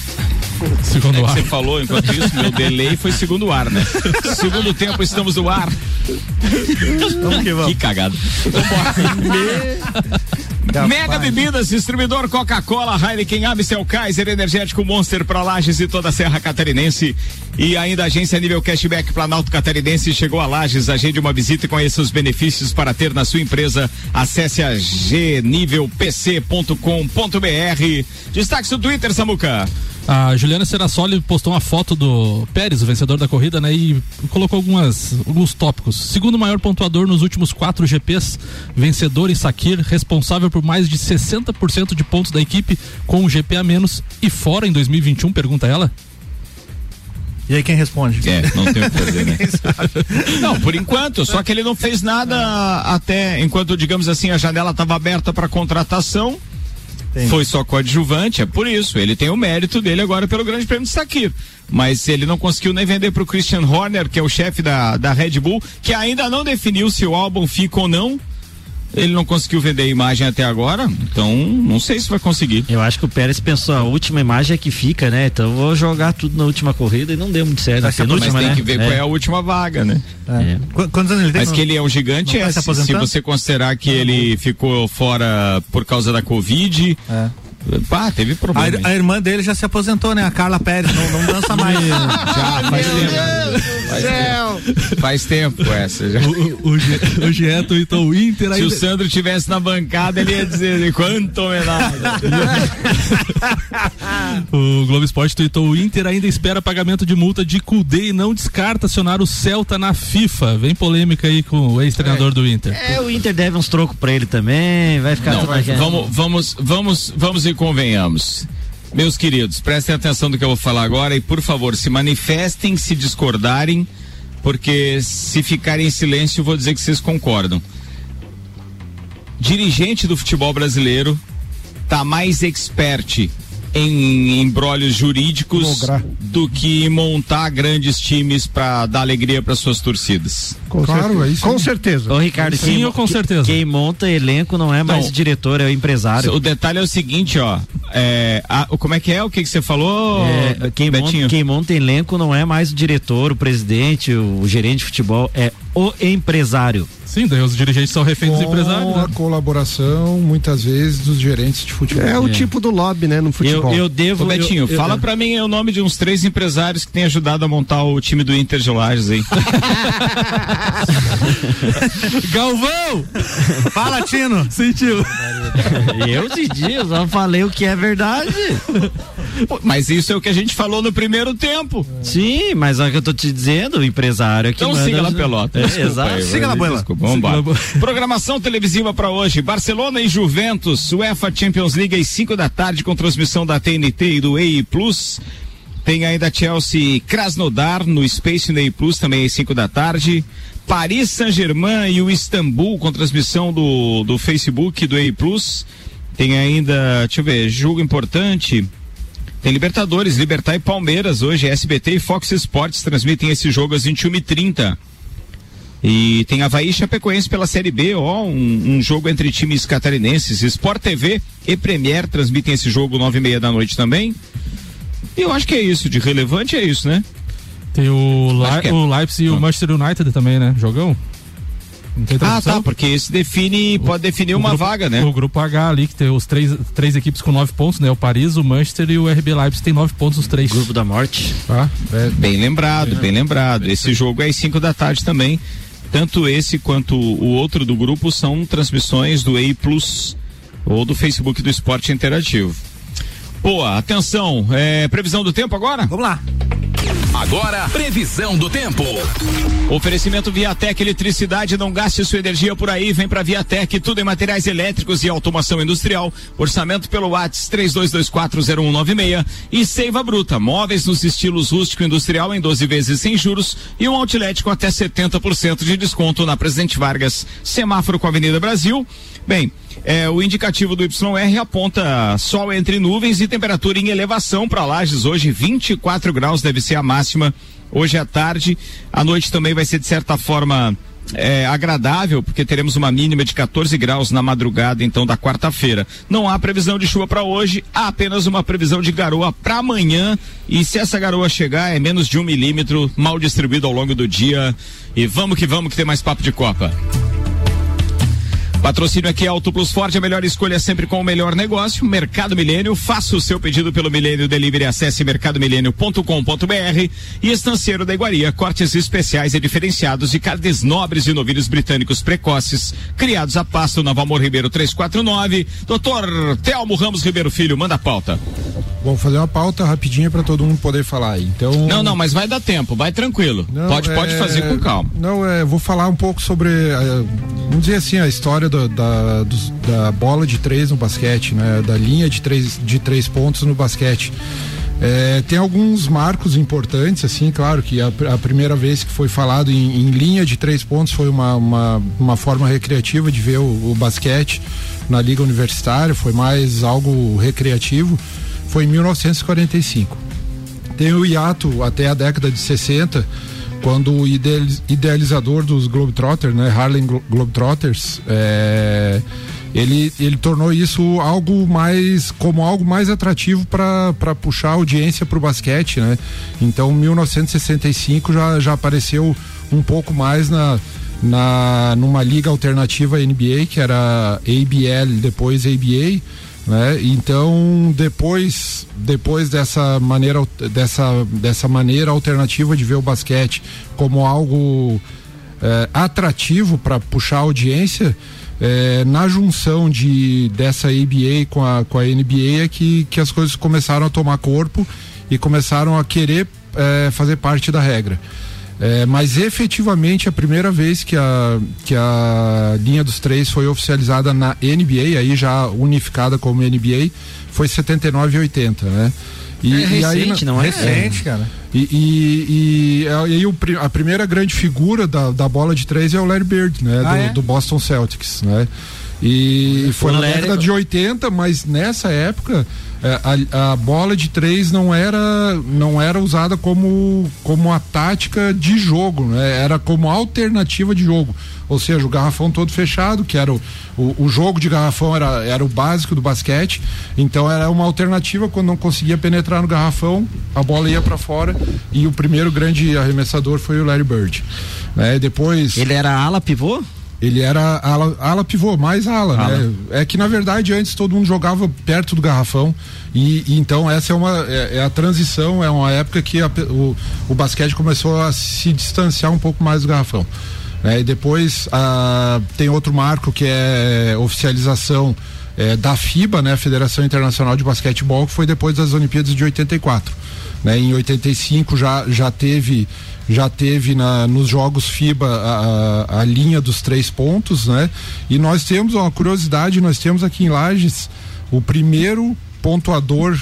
Segundo É que ar. Você falou enquanto isso, meu delay foi segundo ar, né? Segundo tempo, estamos no ar. Vamos que vamos. Que cagada. Mega Bebidas, distribuidor Coca-Cola, Heineken, Amstel, Kaiser, Energético Monster para Lages e toda a Serra Catarinense. E ainda a agência nível cashback Planalto Catarinense chegou a Lages. Agende uma visita e conheça os benefícios para ter na sua empresa. Acesse a gnivelpc.com.br. Destaque no Twitter, Samuca. A Juliana Serassoli postou uma foto do Pérez, o vencedor da corrida, né? E colocou algumas, alguns tópicos. Segundo maior pontuador nos últimos quatro GPs, vencedor em Sakir, responsável por mais de 60% de pontos da equipe, com um GP a menos e fora em 2021, pergunta ela. E aí quem responde? É, não tem o que fazer, né? não, por enquanto, só que ele não fez nada até enquanto, digamos assim, a janela estava aberta para contratação Entendi. Foi só coadjuvante, é por isso. Ele tem o mérito dele agora pelo Grande Prêmio de Sakir. Mas ele não conseguiu nem vender para o Christian Horner, que é o chefe da, da Red Bull, que ainda não definiu se o álbum fica ou não. Ele não conseguiu vender a imagem até agora, então não sei se vai conseguir. Eu acho que o Pérez pensou, a última imagem é que fica, né? Então vou jogar tudo na última corrida e não deu muito certo. Mas tem né? que ver é. qual é a última vaga, né? É. É. Quantos anos ele tem? Mas que ele é um gigante, é, se, se você considerar que ele ficou fora por causa da Covid, é. Pá, teve problema. A, a, irmã dele já se aposentou, né? A Carla Pérez, não, não dança mais. já, faz tempo. Faz tempo. faz tempo essa. Já. O, o, o então, o Inter Se o Sandro tivesse na bancada, ele ia dizer quanto homenagem. o Globo Esporte tweetou: o Inter ainda espera pagamento de multa de Cudê e não descarta acionar o Celta na FIFA. Vem polêmica aí com o ex-treinador é. do Inter. É, o Inter deve uns trocos pra ele também, vai ficar não, vamos, vamos, vamos, vamos e convenhamos. Meus queridos, prestem atenção do que eu vou falar agora e, por favor, se manifestem se discordarem, porque se ficarem em silêncio, vou dizer que vocês concordam. Dirigente do futebol brasileiro tá mais expert em embrólios jurídicos do que montar grandes times para dar alegria para suas torcidas. Com claro, certeza. é isso. Com certeza. Ô, Ricardo, sim quem, ou com certeza? Quem monta elenco não é mais não, diretor, é o empresário. O detalhe é o seguinte, ó. É, a, como é que é? O que, que você falou? É, quem, monta, quem monta elenco não é mais o diretor, o presidente, o, o gerente de futebol, é o empresário. Sim, daí os dirigentes são reféns dos empresários. Com a né? colaboração, muitas vezes, dos gerentes de futebol. É, é. o tipo do lobby, né, no futebol. Eu, eu devo. Ô, Betinho, eu, fala eu, pra mim o nome de uns três empresários que têm ajudado a montar o time do Inter de Lages aí. Galvão! Fala, Tino! Sentiu. Eu senti, eu só falei o que é verdade. Mas isso é o que a gente falou no primeiro tempo. Sim, mas é o que eu tô te dizendo, o empresário aqui. Então manda siga lá pelota. É, exato. Aí, siga lá, bola. Vamos embora. Programação televisiva para hoje: Barcelona e Juventus, UEFA Champions League às 5 da tarde com transmissão da TNT e do EI Plus. Tem ainda Chelsea Krasnodar no Space Ney Plus também às 5 da tarde. Paris Saint-Germain e o Istambul com transmissão do, do Facebook do EI Plus. Tem ainda, deixa eu ver, jogo importante. Tem Libertadores, Libertar e Palmeiras hoje, SBT e Fox Sports transmitem esse jogo às 21h30. E tem Havaí e Chapecoense pela Série B, ó, um, um, jogo entre times catarinenses. Sport TV e Premier transmitem esse jogo nove e meia da noite também. E eu acho que é isso, de relevante é isso, né? Tem o, Le é. o Leipzig e o Manchester United também, né? Jogão? Ah, tá, porque esse define, o, pode definir uma grupo, vaga, né? O grupo H ali, que tem os três, três equipes com nove pontos, né? O Paris, o Manchester e o RB Leipzig tem nove pontos os três. Grupo da morte. Ah, é, bem lembrado, bem, bem lembrado. Esse jogo é às cinco da tarde também. Tanto esse quanto o outro do grupo são transmissões do EI Plus ou do Facebook do Esporte Interativo. Boa, atenção, é, previsão do tempo agora? Vamos lá. Agora, previsão do tempo. Oferecimento Viatec Eletricidade, não gaste sua energia por aí, vem pra Viatec, tudo em materiais elétricos e automação industrial. Orçamento pelo WhatsApp 32240196 e Seiva Bruta, móveis nos estilos rústico industrial em 12 vezes sem juros e um outlet com até 70% de desconto na Presidente Vargas, semáforo com a Avenida Brasil. Bem, é, o indicativo do YR aponta sol entre nuvens e temperatura em elevação para Lages hoje 24 graus deve ser a máxima hoje à tarde. À noite também vai ser de certa forma é, agradável, porque teremos uma mínima de 14 graus na madrugada, então, da quarta-feira. Não há previsão de chuva para hoje, há apenas uma previsão de garoa para amanhã. E se essa garoa chegar, é menos de um milímetro, mal distribuído ao longo do dia. E vamos que vamos, que tem mais papo de Copa. Patrocínio aqui Auto Plus Ford, a melhor escolha sempre com o melhor negócio. Mercado Milênio, faça o seu pedido pelo Milênio Delivery, acesse mercadomilênio.com.br e Estanceiro da Iguaria, cortes especiais e diferenciados de carnes nobres e novilhos britânicos precoces, criados a pasto na Valmor Ribeiro 349. Doutor Telmo Ramos Ribeiro Filho, manda a pauta. Vamos fazer uma pauta rapidinha para todo mundo poder falar. Então Não, não, mas vai dar tempo, vai tranquilo. Não, pode, é... pode fazer com calma. Não, é, vou falar um pouco sobre, é, vamos dizer assim, a história história do, da, do, da bola de três no basquete, né? Da linha de três, de três pontos no basquete. É, tem alguns marcos importantes, assim, claro que a, a primeira vez que foi falado em, em, linha de três pontos foi uma, uma, uma forma recreativa de ver o, o, basquete na liga universitária, foi mais algo recreativo, foi em 1945. Tem o hiato até a década de 60, quando o idealizador dos Globetrotters, né, Harlem Globetrotters, é, ele, ele tornou isso algo mais como algo mais atrativo para puxar a audiência para o basquete, né? Então, 1965 já, já apareceu um pouco mais na, na numa liga alternativa NBA que era ABL, depois ABA né? Então depois depois dessa maneira dessa dessa maneira alternativa de ver o basquete como algo é, atrativo para puxar audiência é, na junção de dessa ABA com a, com a NBA é que, que as coisas começaram a tomar corpo e começaram a querer é, fazer parte da regra. É, mas efetivamente a primeira vez que a, que a linha dos três foi oficializada na NBA, aí já unificada como NBA, foi 79 e 80, né? E, é recente, aí, não é? Recente, é, cara. E, e, e, aí o, a primeira grande figura da, da bola de três é o Larry Bird, né? Ah, do, é? do, Boston Celtics, né? E foi na década de 80, mas nessa época é, a, a, bola de três não era não era usada como como a tática de jogo, né? Era como alternativa de jogo. Ou seja, o garrafão todo fechado, que era o, o, o, jogo de garrafão era, era o básico do basquete. Então era uma alternativa quando não conseguia penetrar no garrafão, a bola ia para fora e o primeiro grande arremessador foi o Larry Bird. Né? Depois Ele era ala pivô? Ele era ala, ala pivô, mais ala, ala, né? É que na verdade antes todo mundo jogava perto do garrafão e, e então essa é uma é, é, a transição, é uma época que a, o, o basquete começou a se distanciar um pouco mais do garrafão. Né? E depois a, tem outro marco que é oficialização é, da FIBA, né? Federação Internacional de Basquetebol, que foi depois das Olimpíadas de 84. Né? Em 85 já, já teve já teve na, nos jogos FIBA a, a, a, linha dos três pontos, né? E nós temos uma curiosidade, nós temos aqui em Lages o primeiro pontuador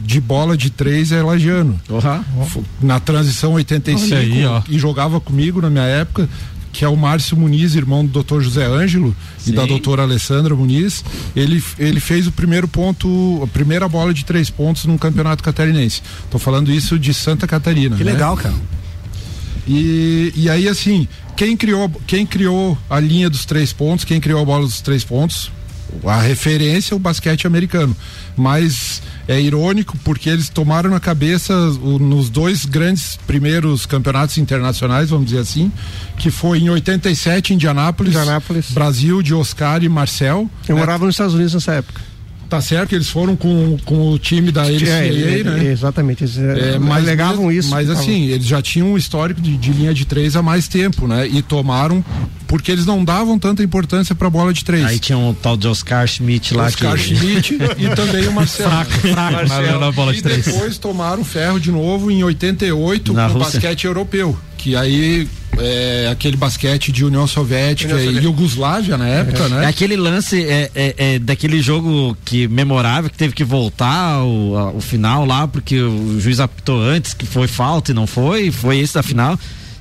de bola de três é Lajano. Uhum. Na transição 85 aí, e jogava comigo na minha época, que é o Márcio Muniz, irmão do Dr. José Ângelo Sim. e da doutora Alessandra Muniz. Ele, ele fez o primeiro ponto, a primeira bola de três pontos num campeonato catarinense. Tô falando isso de Santa Catarina. Que né? legal, cara. E, e aí, assim, quem criou, quem criou a linha dos três pontos, quem criou a bola dos três pontos, a referência é o basquete americano. Mas é irônico porque eles tomaram na cabeça o, nos dois grandes primeiros campeonatos internacionais, vamos dizer assim, que foi em 87 em Indianápolis, Indianápolis. Brasil de Oscar e Marcel. Eu né? morava nos Estados Unidos nessa época. Tá certo que eles foram com, com o time da NCAA, é, né? Exatamente, eles é, é mas alegavam isso. Mas assim, eles já tinham um histórico de, de, linha de três há mais tempo, né? E tomaram porque eles não davam tanta importância para bola de três. Aí tinha um tal de Oscar Schmidt lá Oscar que... Schmidt e também o Marcelo. Fraco, fraco Marcelo. na bola de três. E depois tomaram ferro de novo em 88 na no Rússia. basquete europeu, que aí é, aquele basquete de União Soviética União e Iugoslávia na época, é. né? É aquele lance é, é, é, daquele jogo que memorável que teve que voltar o, o final lá porque o juiz apitou antes que foi falta e não foi, foi esse da final.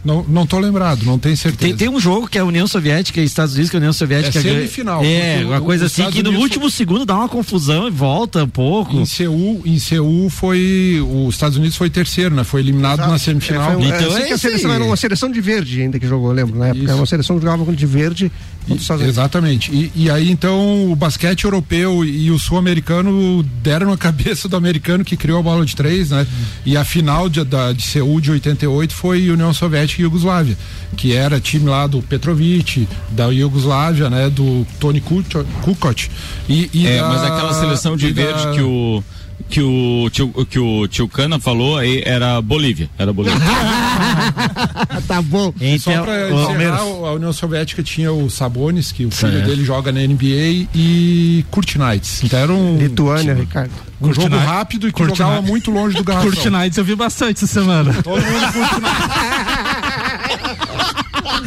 Não, não tô lembrado, não tenho certeza. Tem, tem um jogo que é a União Soviética e Estados Unidos, que é a União Soviética. É semifinal. É, uma coisa assim que no último foi... segundo dá uma confusão e volta um pouco. Em Seul, em Seul foi. Os Estados Unidos foi terceiro, né? Foi eliminado Exato. na semifinal. É, foi, então é, é a seleção era uma seleção de verde ainda que jogou, lembro, na época. Era uma seleção que jogava de verde. E, exatamente. E, e, aí então o basquete europeu e o sul-americano deram a cabeça do americano que criou a bola de três, né? E a final de, da, de Seul de 88 foi União Soviética antiga Iugoslávia, que era time lá do Petrovic, da Iugoslávia, né, do Tony Kukoc. E, e é, da, mas aquela seleção de verde da... que o que o tio, que o tio Cana falou aí era Bolívia. Era Bolívia. tá bom. Então, Só pra encerrar, a União Soviética tinha o Sabonis, que o filho certo. dele joga na NBA, e Kurtinites. Então era um. Lituânia, tinha, Ricardo. Um jogo rápido e que Kurtinites. jogava muito longe do garrafão. Kurtinites eu vi bastante essa semana. Todo mundo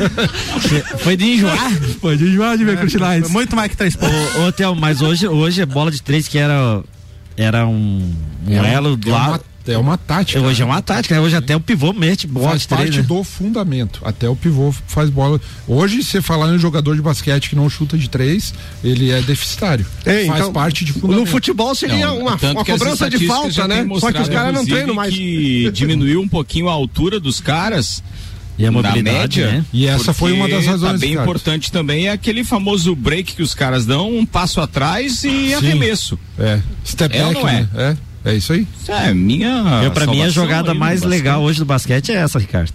Foi de enjoar? Foi de enjoar de ver é, Kurtinites. Muito mais que três pontos. Ô, ô Theo, mas hoje, hoje é bola de três que era era um, um é elo do é lado. Uma, é uma tática. Hoje é uma tática, né? hoje até o pivô mete bola faz de três. parte né? do fundamento. Até o pivô faz bola. Hoje, você falar em um jogador de basquete que não chuta de três, ele é deficitário. Ei, faz então, parte de fundamento. No futebol seria não, uma, uma cobrança de falta, né? Só que os caras não treinam mais. Que diminuiu um pouquinho a altura dos caras e a mobilidade, média, né? E essa foi uma das razões. Tá bem importante também é aquele famoso break que os caras dão, um passo atrás e Sim. arremesso. É. Step é back, é? Né? É. É isso aí. É, minha. Eu, pra mim, a jogada mais legal hoje do basquete é essa, Ricardo.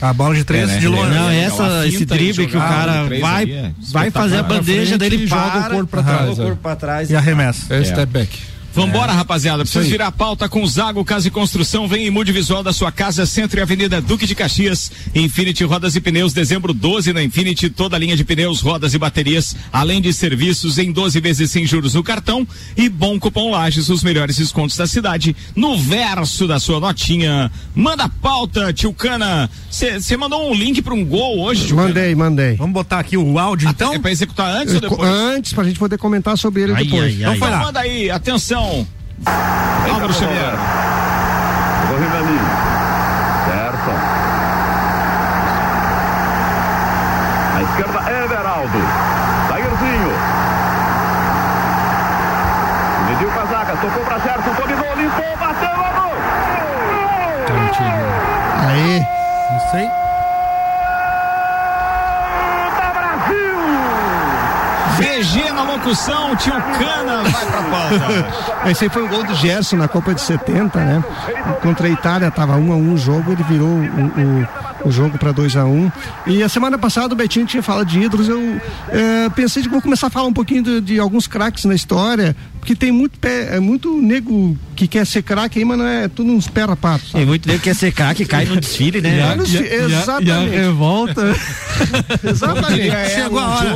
A bola de três é, né? de longe. Não, essa, esse drible que o cara vai, é vai fazer a bandeja dele para, joga o corpo para trás. o corpo pra trás e arremessa. É, é. step back. Vambora, é. rapaziada. Precisa virar a pauta com Zago Casa e Construção. Vem em mude visual da sua casa, Centro e Avenida Duque de Caxias. Infinity Rodas e Pneus, dezembro 12 na Infinity. Toda a linha de pneus, rodas e baterias, além de serviços em 12 vezes sem juros no cartão. E bom cupom Lages, os melhores descontos da cidade. No verso da sua notinha. Manda pauta, tio Cana. Você mandou um link para um gol hoje, tio Mandei, Cana? mandei. Vamos botar aqui o áudio, então? É para executar antes ou depois? Antes, pra gente poder comentar sobre ele ai, depois. Ai, então ai, foi lá. Manda aí, atenção. Álvaro Xavier. Correndo ali. Certo. À esquerda, Everaldo. Zagueirzinho. Mediu com a zaga, tocou pra Gerson, dominou, limpou, bateu, gol! Aí, não sei. Locução, tio Cana vai pra pauta. Esse aí foi o gol do Gerson na Copa de 70, né? Contra a Itália, tava um a um o jogo, ele virou o, o, o jogo para 2 a 1 um. E a semana passada o Betinho tinha falado de ídolos, eu é, pensei de vou começar a falar um pouquinho de, de alguns craques na história, porque tem muito pé, é muito nego que quer ser craque aí, mas não é tudo uns pé rapatos. Tem muito nego que quer ser craque cai no desfile, né? Já, exatamente. Já, revolta. exatamente. É, Chegou a hora.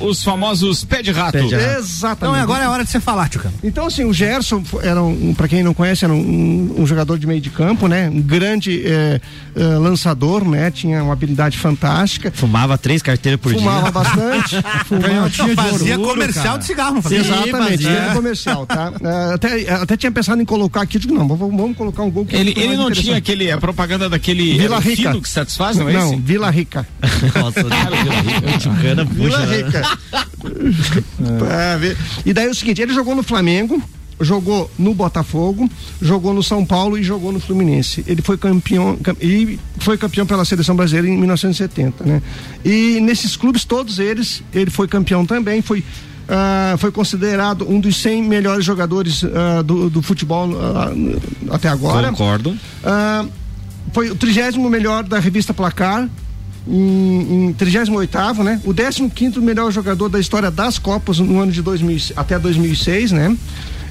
os famosos pé de rato. Pé de rato. Exatamente. Então agora é a hora de você falar, Tio Então assim, o Gerson era um, para quem não conhece, era um, um, jogador de meio de campo, né? Um grande é, é, lançador, né? Tinha uma habilidade fantástica. Fumava três carteiras por Fumava dia. bastante. Fumava, fazia comercial cara. de cigarro, não fazia? Exatamente, é. comercial, tá? É, até, até tinha pensado em colocar aqui, digo, não, vamos, vamos colocar um gol que Ele, ele não tinha aquele, a propaganda daquele Vila Rica que satisfaz, não é Não, esse? Vila Rica. Nossa, Vila Rica. Vila Rica. é. E daí é o seguinte, ele jogou no Flamengo, jogou no Botafogo, jogou no São Paulo e jogou no Fluminense. Ele foi campeão e foi campeão pela seleção brasileira em 1970, né? E nesses clubes todos eles, ele foi campeão também, foi Uh, foi considerado um dos 100 melhores jogadores uh, do, do, futebol uh, até agora. Concordo. foi o trigésimo melhor da revista Placar, em, em 38 né? O 15 melhor jogador da história das Copas no ano de 2000 até 2006, né?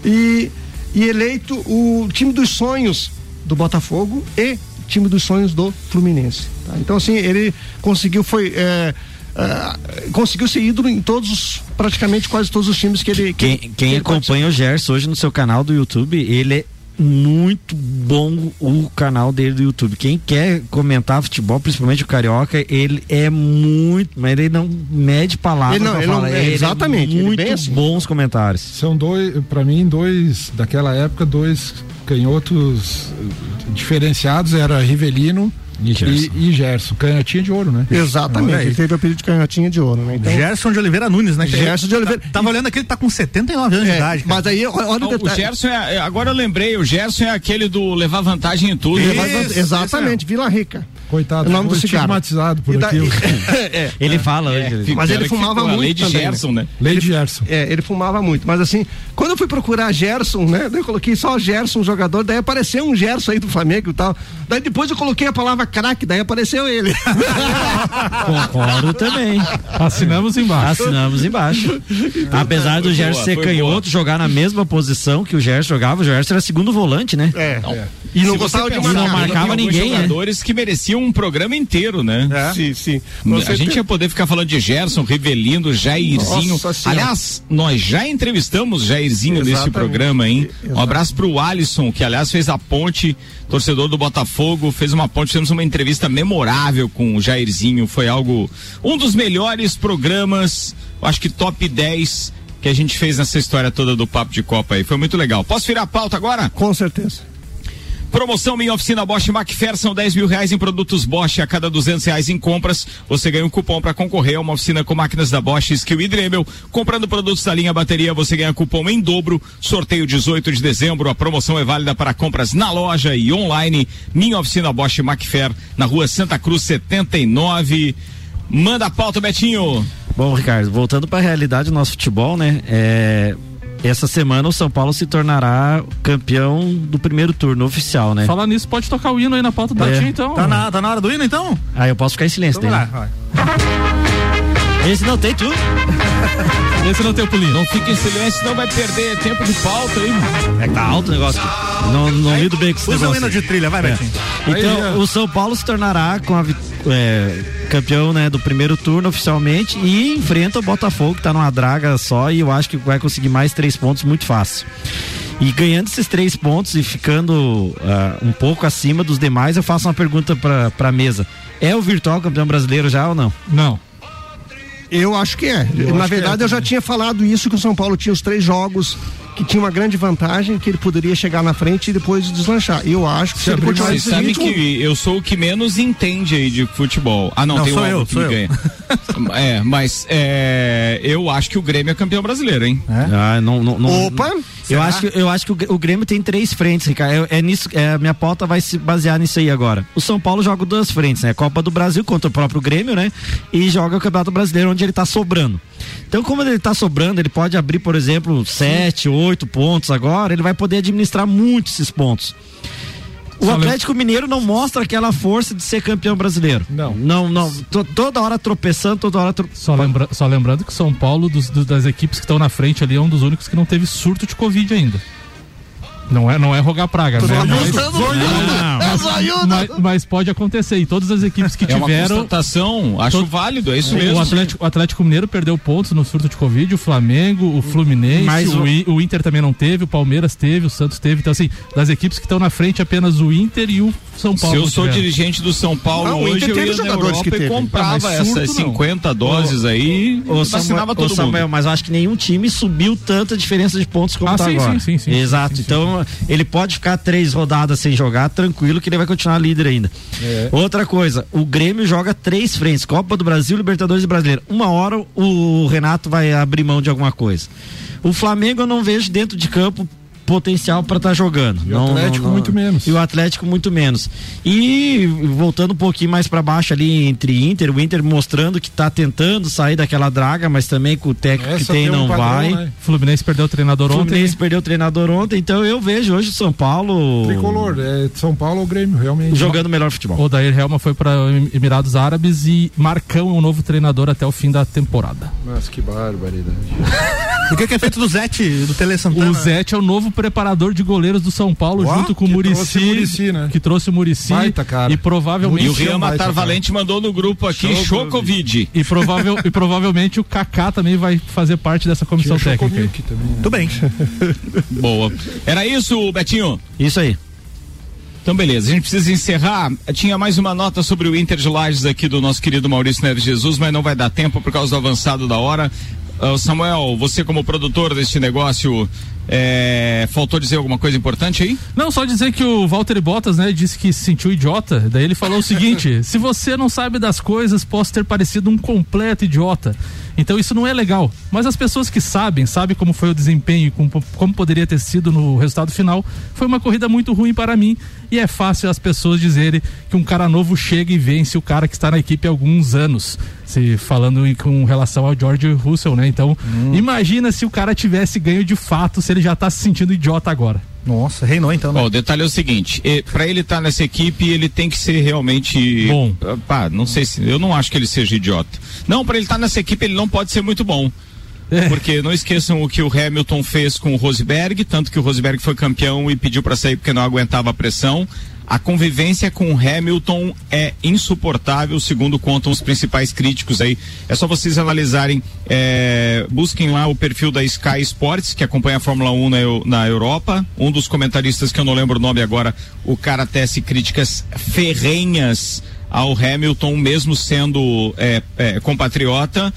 E, e eleito o time dos sonhos do Botafogo e time dos sonhos do Fluminense. Tá? Então, assim, ele conseguiu, foi. É, é, conseguiu ser ídolo em todos, praticamente quase todos os times que ele. Que, quem, quem acompanha o Gerson hoje no seu canal do YouTube, ele é muito bom o canal dele do YouTube. Quem quer comentar futebol, principalmente o carioca, ele é muito, mas ele não mede palavras. Ele não, ele não é, exatamente. Ele é muito assim. bons comentários. São dois, para mim, dois daquela época, dois canhotos diferenciados era Rivelino e Gerson. E, e Gerson, canhotinha de ouro, né? Exatamente, é ele teve o apelido de canhotinha de ouro, né? Então, Gerson de Oliveira Nunes, né? Gerson de Oliveira. Tá, tava olhando aqui, ele tá com 79 anos é, de idade. Cara. Mas aí, olha, o, o Gerson é, agora eu lembrei, o Gerson é aquele do levar vantagem em tudo. Isso, exatamente, Vila Rica. Coitado, o nome do cigarro. estigmatizado por daí, aquilo. é, ele fala é, hoje. Mas ele fumava muito Lei de também, Gerson, né? Lei de Gerson. É, ele fumava muito. Mas assim, quando eu fui procurar Gerson, né? Eu coloquei só Gerson, jogador, daí apareceu um Gerson aí do Flamengo e tal. Daí depois eu coloquei a palavra craque, daí apareceu ele. Concordo também. Assinamos embaixo. Assinamos embaixo. Então, Apesar do Gerson ser canhoto, jogar na mesma posição que o Gerson jogava, o Gerson era segundo volante, né? É. é. E não gostava de marcar. Não marcava ninguém, né? jogadores que mereciam um programa inteiro, né? É. Sim, sim. a gente ia poder ficar falando de Gerson, Rivelino, Jairzinho. Aliás, nós já entrevistamos Jairzinho Exatamente. nesse programa, hein? Exatamente. Um abraço pro Alisson, que aliás fez a ponte, torcedor do Botafogo, fez uma ponte, fizemos uma entrevista memorável com o Jairzinho, foi algo, um dos melhores programas, acho que top 10 que a gente fez nessa história toda do Papo de Copa aí. Foi muito legal. Posso virar a pauta agora? Com certeza. Promoção Minha Oficina Bosch Macfer são 10 mil reais em produtos Bosch. A cada 200 reais em compras, você ganha um cupom para concorrer a uma oficina com máquinas da Bosch, Skill e Dremel. Comprando produtos da linha bateria, você ganha cupom em dobro. Sorteio 18 de dezembro. A promoção é válida para compras na loja e online. Minha Oficina Bosch Macfer, na rua Santa Cruz 79. Manda a pauta, Betinho. Bom, Ricardo, voltando para a realidade do nosso futebol, né? É, essa semana o São Paulo se tornará campeão do primeiro turno oficial, né? Falar nisso, pode tocar o hino aí na pauta do é. então. Tá na, tá na hora do hino, então? Ah, eu posso ficar em silêncio, então, lá, vai. Esse não tem tudo. Esse não tem o pulinho. Não fica em silêncio, não vai perder tempo de pauta aí. É que tá alto o negócio aqui. Não, não lido bem com esse Usa o hino de trilha, vai, é. Betinho. Então, aí, o São Paulo se tornará com a é, campeão né, do primeiro turno oficialmente e enfrenta o Botafogo, que tá numa draga só, e eu acho que vai conseguir mais três pontos muito fácil. E ganhando esses três pontos e ficando uh, um pouco acima dos demais, eu faço uma pergunta para a mesa. É o virtual campeão brasileiro já ou não? Não. Eu acho que é. Eu Na verdade, é, eu já tinha falado isso que o São Paulo tinha os três jogos que tinha uma grande vantagem, que ele poderia chegar na frente e depois deslanchar. Eu acho que se, se ele continuar Você sabe ritmo... que eu sou o que menos entende aí de futebol. Ah, não, não tem sou um eu, sou eu. Ganha. é, mas é, eu acho que o Grêmio é campeão brasileiro, hein? É? Ah, não, não, não, Opa! Eu acho, que, eu acho que o, Grêmio tem três frentes, Ricardo. É, é nisso, é, a minha pauta vai se basear nisso aí agora. O São Paulo joga duas frentes, né? Copa do Brasil contra o próprio Grêmio, né? E joga o Campeonato Brasileiro, onde ele tá sobrando. Então, como ele está sobrando, ele pode abrir, por exemplo, sete, oito pontos agora, ele vai poder administrar muito esses pontos. O Atlético Mineiro não mostra aquela força de ser campeão brasileiro. Não. Não, não. toda hora tropeçando, toda hora tro... só, lembra, só lembrando que São Paulo, dos, dos, das equipes que estão na frente ali, é um dos únicos que não teve surto de Covid ainda. Não é, não é rogar praga, né? Mas, mas, mas, mas, pode acontecer. E todas as equipes que é tiveram. Uma acho válido, é isso mesmo. O Atlético, o Atlético Mineiro perdeu pontos no surto de Covid, o Flamengo, o Fluminense, mas o, o Inter também não teve, o Palmeiras teve, o Santos teve. Então, assim, das equipes que estão na frente, apenas o Inter e o São Paulo. Se eu sou dirigente do São Paulo não, hoje, eu ia na Europa que e comprava não, essas 50 doses aí e vacinava todo Samuel, mundo. Mas eu acho que nenhum time subiu tanta diferença de pontos como ah, tá sim, agora. Sim, sim, sim. Exato. Então, ele pode ficar três rodadas sem jogar, tranquilo que ele vai continuar líder ainda. É. Outra coisa, o Grêmio joga três frentes: Copa do Brasil, Libertadores e Brasileiro. Uma hora o Renato vai abrir mão de alguma coisa. O Flamengo eu não vejo dentro de campo potencial para estar tá jogando. E não, o Atlético não, não, muito menos. E o Atlético muito menos. E voltando um pouquinho mais para baixo ali entre Inter, o Inter mostrando que está tentando sair daquela draga, mas também com o técnico Essa que tem, tem não um padrão, vai. Né? Fluminense perdeu o treinador Fluminense ontem. Fluminense perdeu o treinador ontem, então eu vejo hoje o São Paulo. Tricolor, é São Paulo ou Grêmio, realmente. Jogando melhor futebol. O Dair Helma foi para Emirados Árabes e Marcão é o novo treinador até o fim da temporada. Mas que barbaridade. o que, que, é feito do Zete, do Tele Santana? O Zete é o novo preparador de goleiro goleiros do São Paulo, Uau, junto com o Murici, Murici né? que trouxe o Murici e provavelmente e o Rian Matar Valente mandou no grupo aqui show, Covid. E, provável, e provavelmente o Kaká também vai fazer parte dessa comissão Tinha técnica. Também, né? Tudo bem. Boa. Era isso, Betinho? Isso aí. Então, beleza, a gente precisa encerrar. Tinha mais uma nota sobre o Inter de Lages aqui do nosso querido Maurício Neves Jesus, mas não vai dar tempo por causa do avançado da hora. Samuel, você como produtor deste negócio, é, faltou dizer alguma coisa importante aí? Não, só dizer que o Walter Bottas, né, disse que se sentiu idiota. Daí ele falou o seguinte: se você não sabe das coisas, posso ter parecido um completo idiota. Então isso não é legal. Mas as pessoas que sabem, sabem como foi o desempenho, como, como poderia ter sido no resultado final, foi uma corrida muito ruim para mim. E é fácil as pessoas dizerem que um cara novo chega e vence o cara que está na equipe há alguns anos. Se falando em, com relação ao George Russell, né? Então, hum. imagina se o cara tivesse ganho de fato, se ele já está se sentindo idiota agora. Nossa, reinou então. Né? o detalhe é o seguinte: para ele estar tá nessa equipe, ele tem que ser realmente bom. Pá, não sei se eu não acho que ele seja idiota. Não, para ele estar tá nessa equipe, ele não pode ser muito bom. É. Porque não esqueçam o que o Hamilton fez com o Rosberg, tanto que o Rosberg foi campeão e pediu para sair porque não aguentava a pressão. A convivência com Hamilton é insuportável, segundo contam os principais críticos aí. É só vocês analisarem, é, busquem lá o perfil da Sky Sports, que acompanha a Fórmula 1 na, na, Europa. Um dos comentaristas, que eu não lembro o nome agora, o cara tece críticas ferrenhas ao Hamilton, mesmo sendo é, é, compatriota.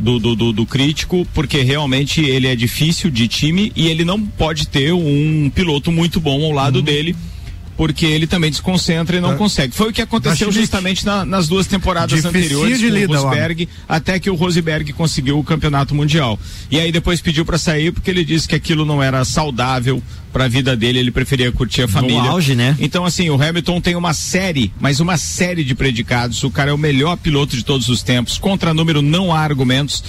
Do, do, do, do, crítico, porque realmente ele é difícil de time e ele não pode ter um piloto muito bom ao lado uhum. dele porque ele também desconcentra e não é. consegue. Foi o que aconteceu justamente na, nas duas temporadas Dificil anteriores com lida, o Rosberg, lá. até que o Rosberg conseguiu o campeonato mundial. E aí depois pediu para sair porque ele disse que aquilo não era saudável para a vida dele, ele preferia curtir a família. No auge, né? Então assim, o Hamilton tem uma série, mas uma série de predicados. O cara é o melhor piloto de todos os tempos. Contra número não há argumentos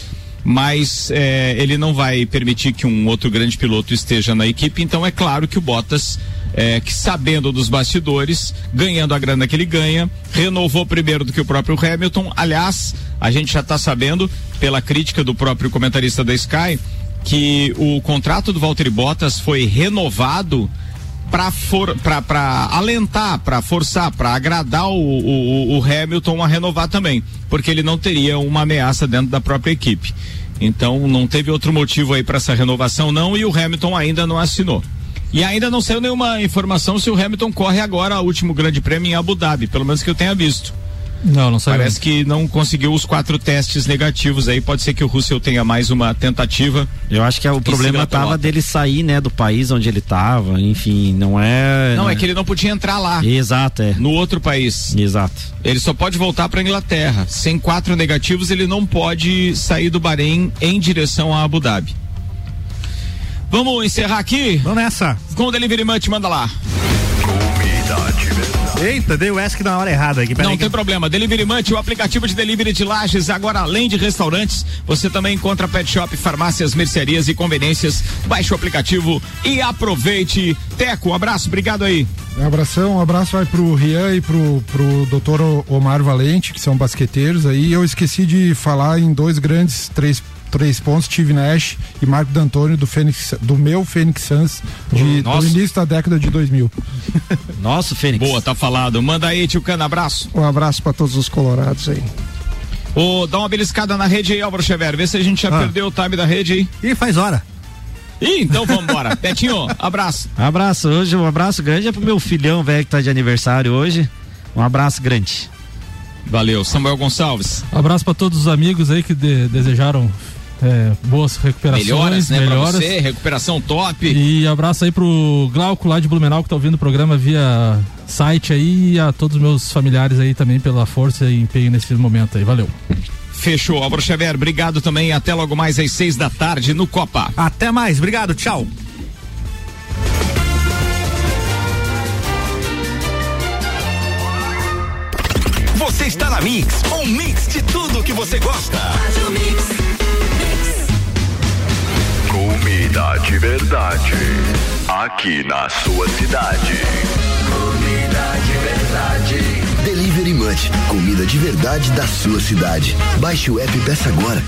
mas é, ele não vai permitir que um outro grande piloto esteja na equipe, então é claro que o Bottas é, que sabendo dos bastidores, ganhando a grana que ele ganha, renovou primeiro do que o próprio Hamilton. Aliás, a gente já está sabendo, pela crítica do próprio comentarista da Sky, que o contrato do Valtteri Bottas foi renovado para alentar, para forçar, para agradar o, o, o Hamilton a renovar também, porque ele não teria uma ameaça dentro da própria equipe. Então não teve outro motivo aí para essa renovação não e o Hamilton ainda não assinou. E ainda não saiu nenhuma informação se o Hamilton corre agora o último grande prêmio em Abu Dhabi, pelo menos que eu tenha visto. Não, não saiu. Parece que não conseguiu os quatro testes negativos aí. Pode ser que o Russell tenha mais uma tentativa. Eu acho que é, o problema tava dele sair, né, do país onde ele tava. Enfim, não é. Não, é que ele não podia entrar lá. Exato, é. No outro país. Exato. Ele só pode voltar para Inglaterra. Sem quatro negativos, ele não pode sair do Bahrein em direção a Abu Dhabi. Vamos encerrar aqui? Vamos nessa. Com o Delivery Munch, manda lá. Eita, dei o ESC na hora errada aqui. Não tem que... problema. Delivery Munch, o aplicativo de delivery de lajes. Agora, além de restaurantes, você também encontra pet shop, farmácias, mercearias e conveniências. Baixe o aplicativo e aproveite. Teco, um abraço, obrigado aí. Um abração, um abraço vai pro Rian e pro, pro doutor Omar Valente, que são basqueteiros aí. Eu esqueci de falar em dois grandes, três três pontos, Steve Nash e Marco D'Antoni do Fênix, do meu Fênix Suns de, do início da década de 2000. Nossa, Fênix. Boa, tá falado. Manda aí, tio Cana, abraço. Um abraço para todos os colorados aí. Ô, dá uma beliscada na rede aí, Álvaro Xavier. Vê se a gente já ah. perdeu o time da rede aí. Ih, faz hora. Ih, então vamos embora. Betinho, abraço. Abraço. Hoje, um abraço grande é pro meu filhão, velho, que tá de aniversário hoje. Um abraço grande. Valeu. Samuel Gonçalves. Um abraço para todos os amigos aí que de, desejaram é, boas recuperações. Melhoras, né? Melhoras. Pra você, recuperação top. E abraço aí pro Glauco lá de Blumenau que tá ouvindo o programa via site aí e a todos os meus familiares aí também pela força e empenho nesse momento aí. Valeu. Fechou. Álvaro Xavier, obrigado também. Até logo mais às seis da tarde no Copa. Até mais. Obrigado. Tchau. Você está na Mix, um mix de tudo que você gosta. Comida de verdade. Aqui na sua cidade. Comida de verdade. Delivery Munch. Comida de verdade da sua cidade. Baixe o app e peça agora.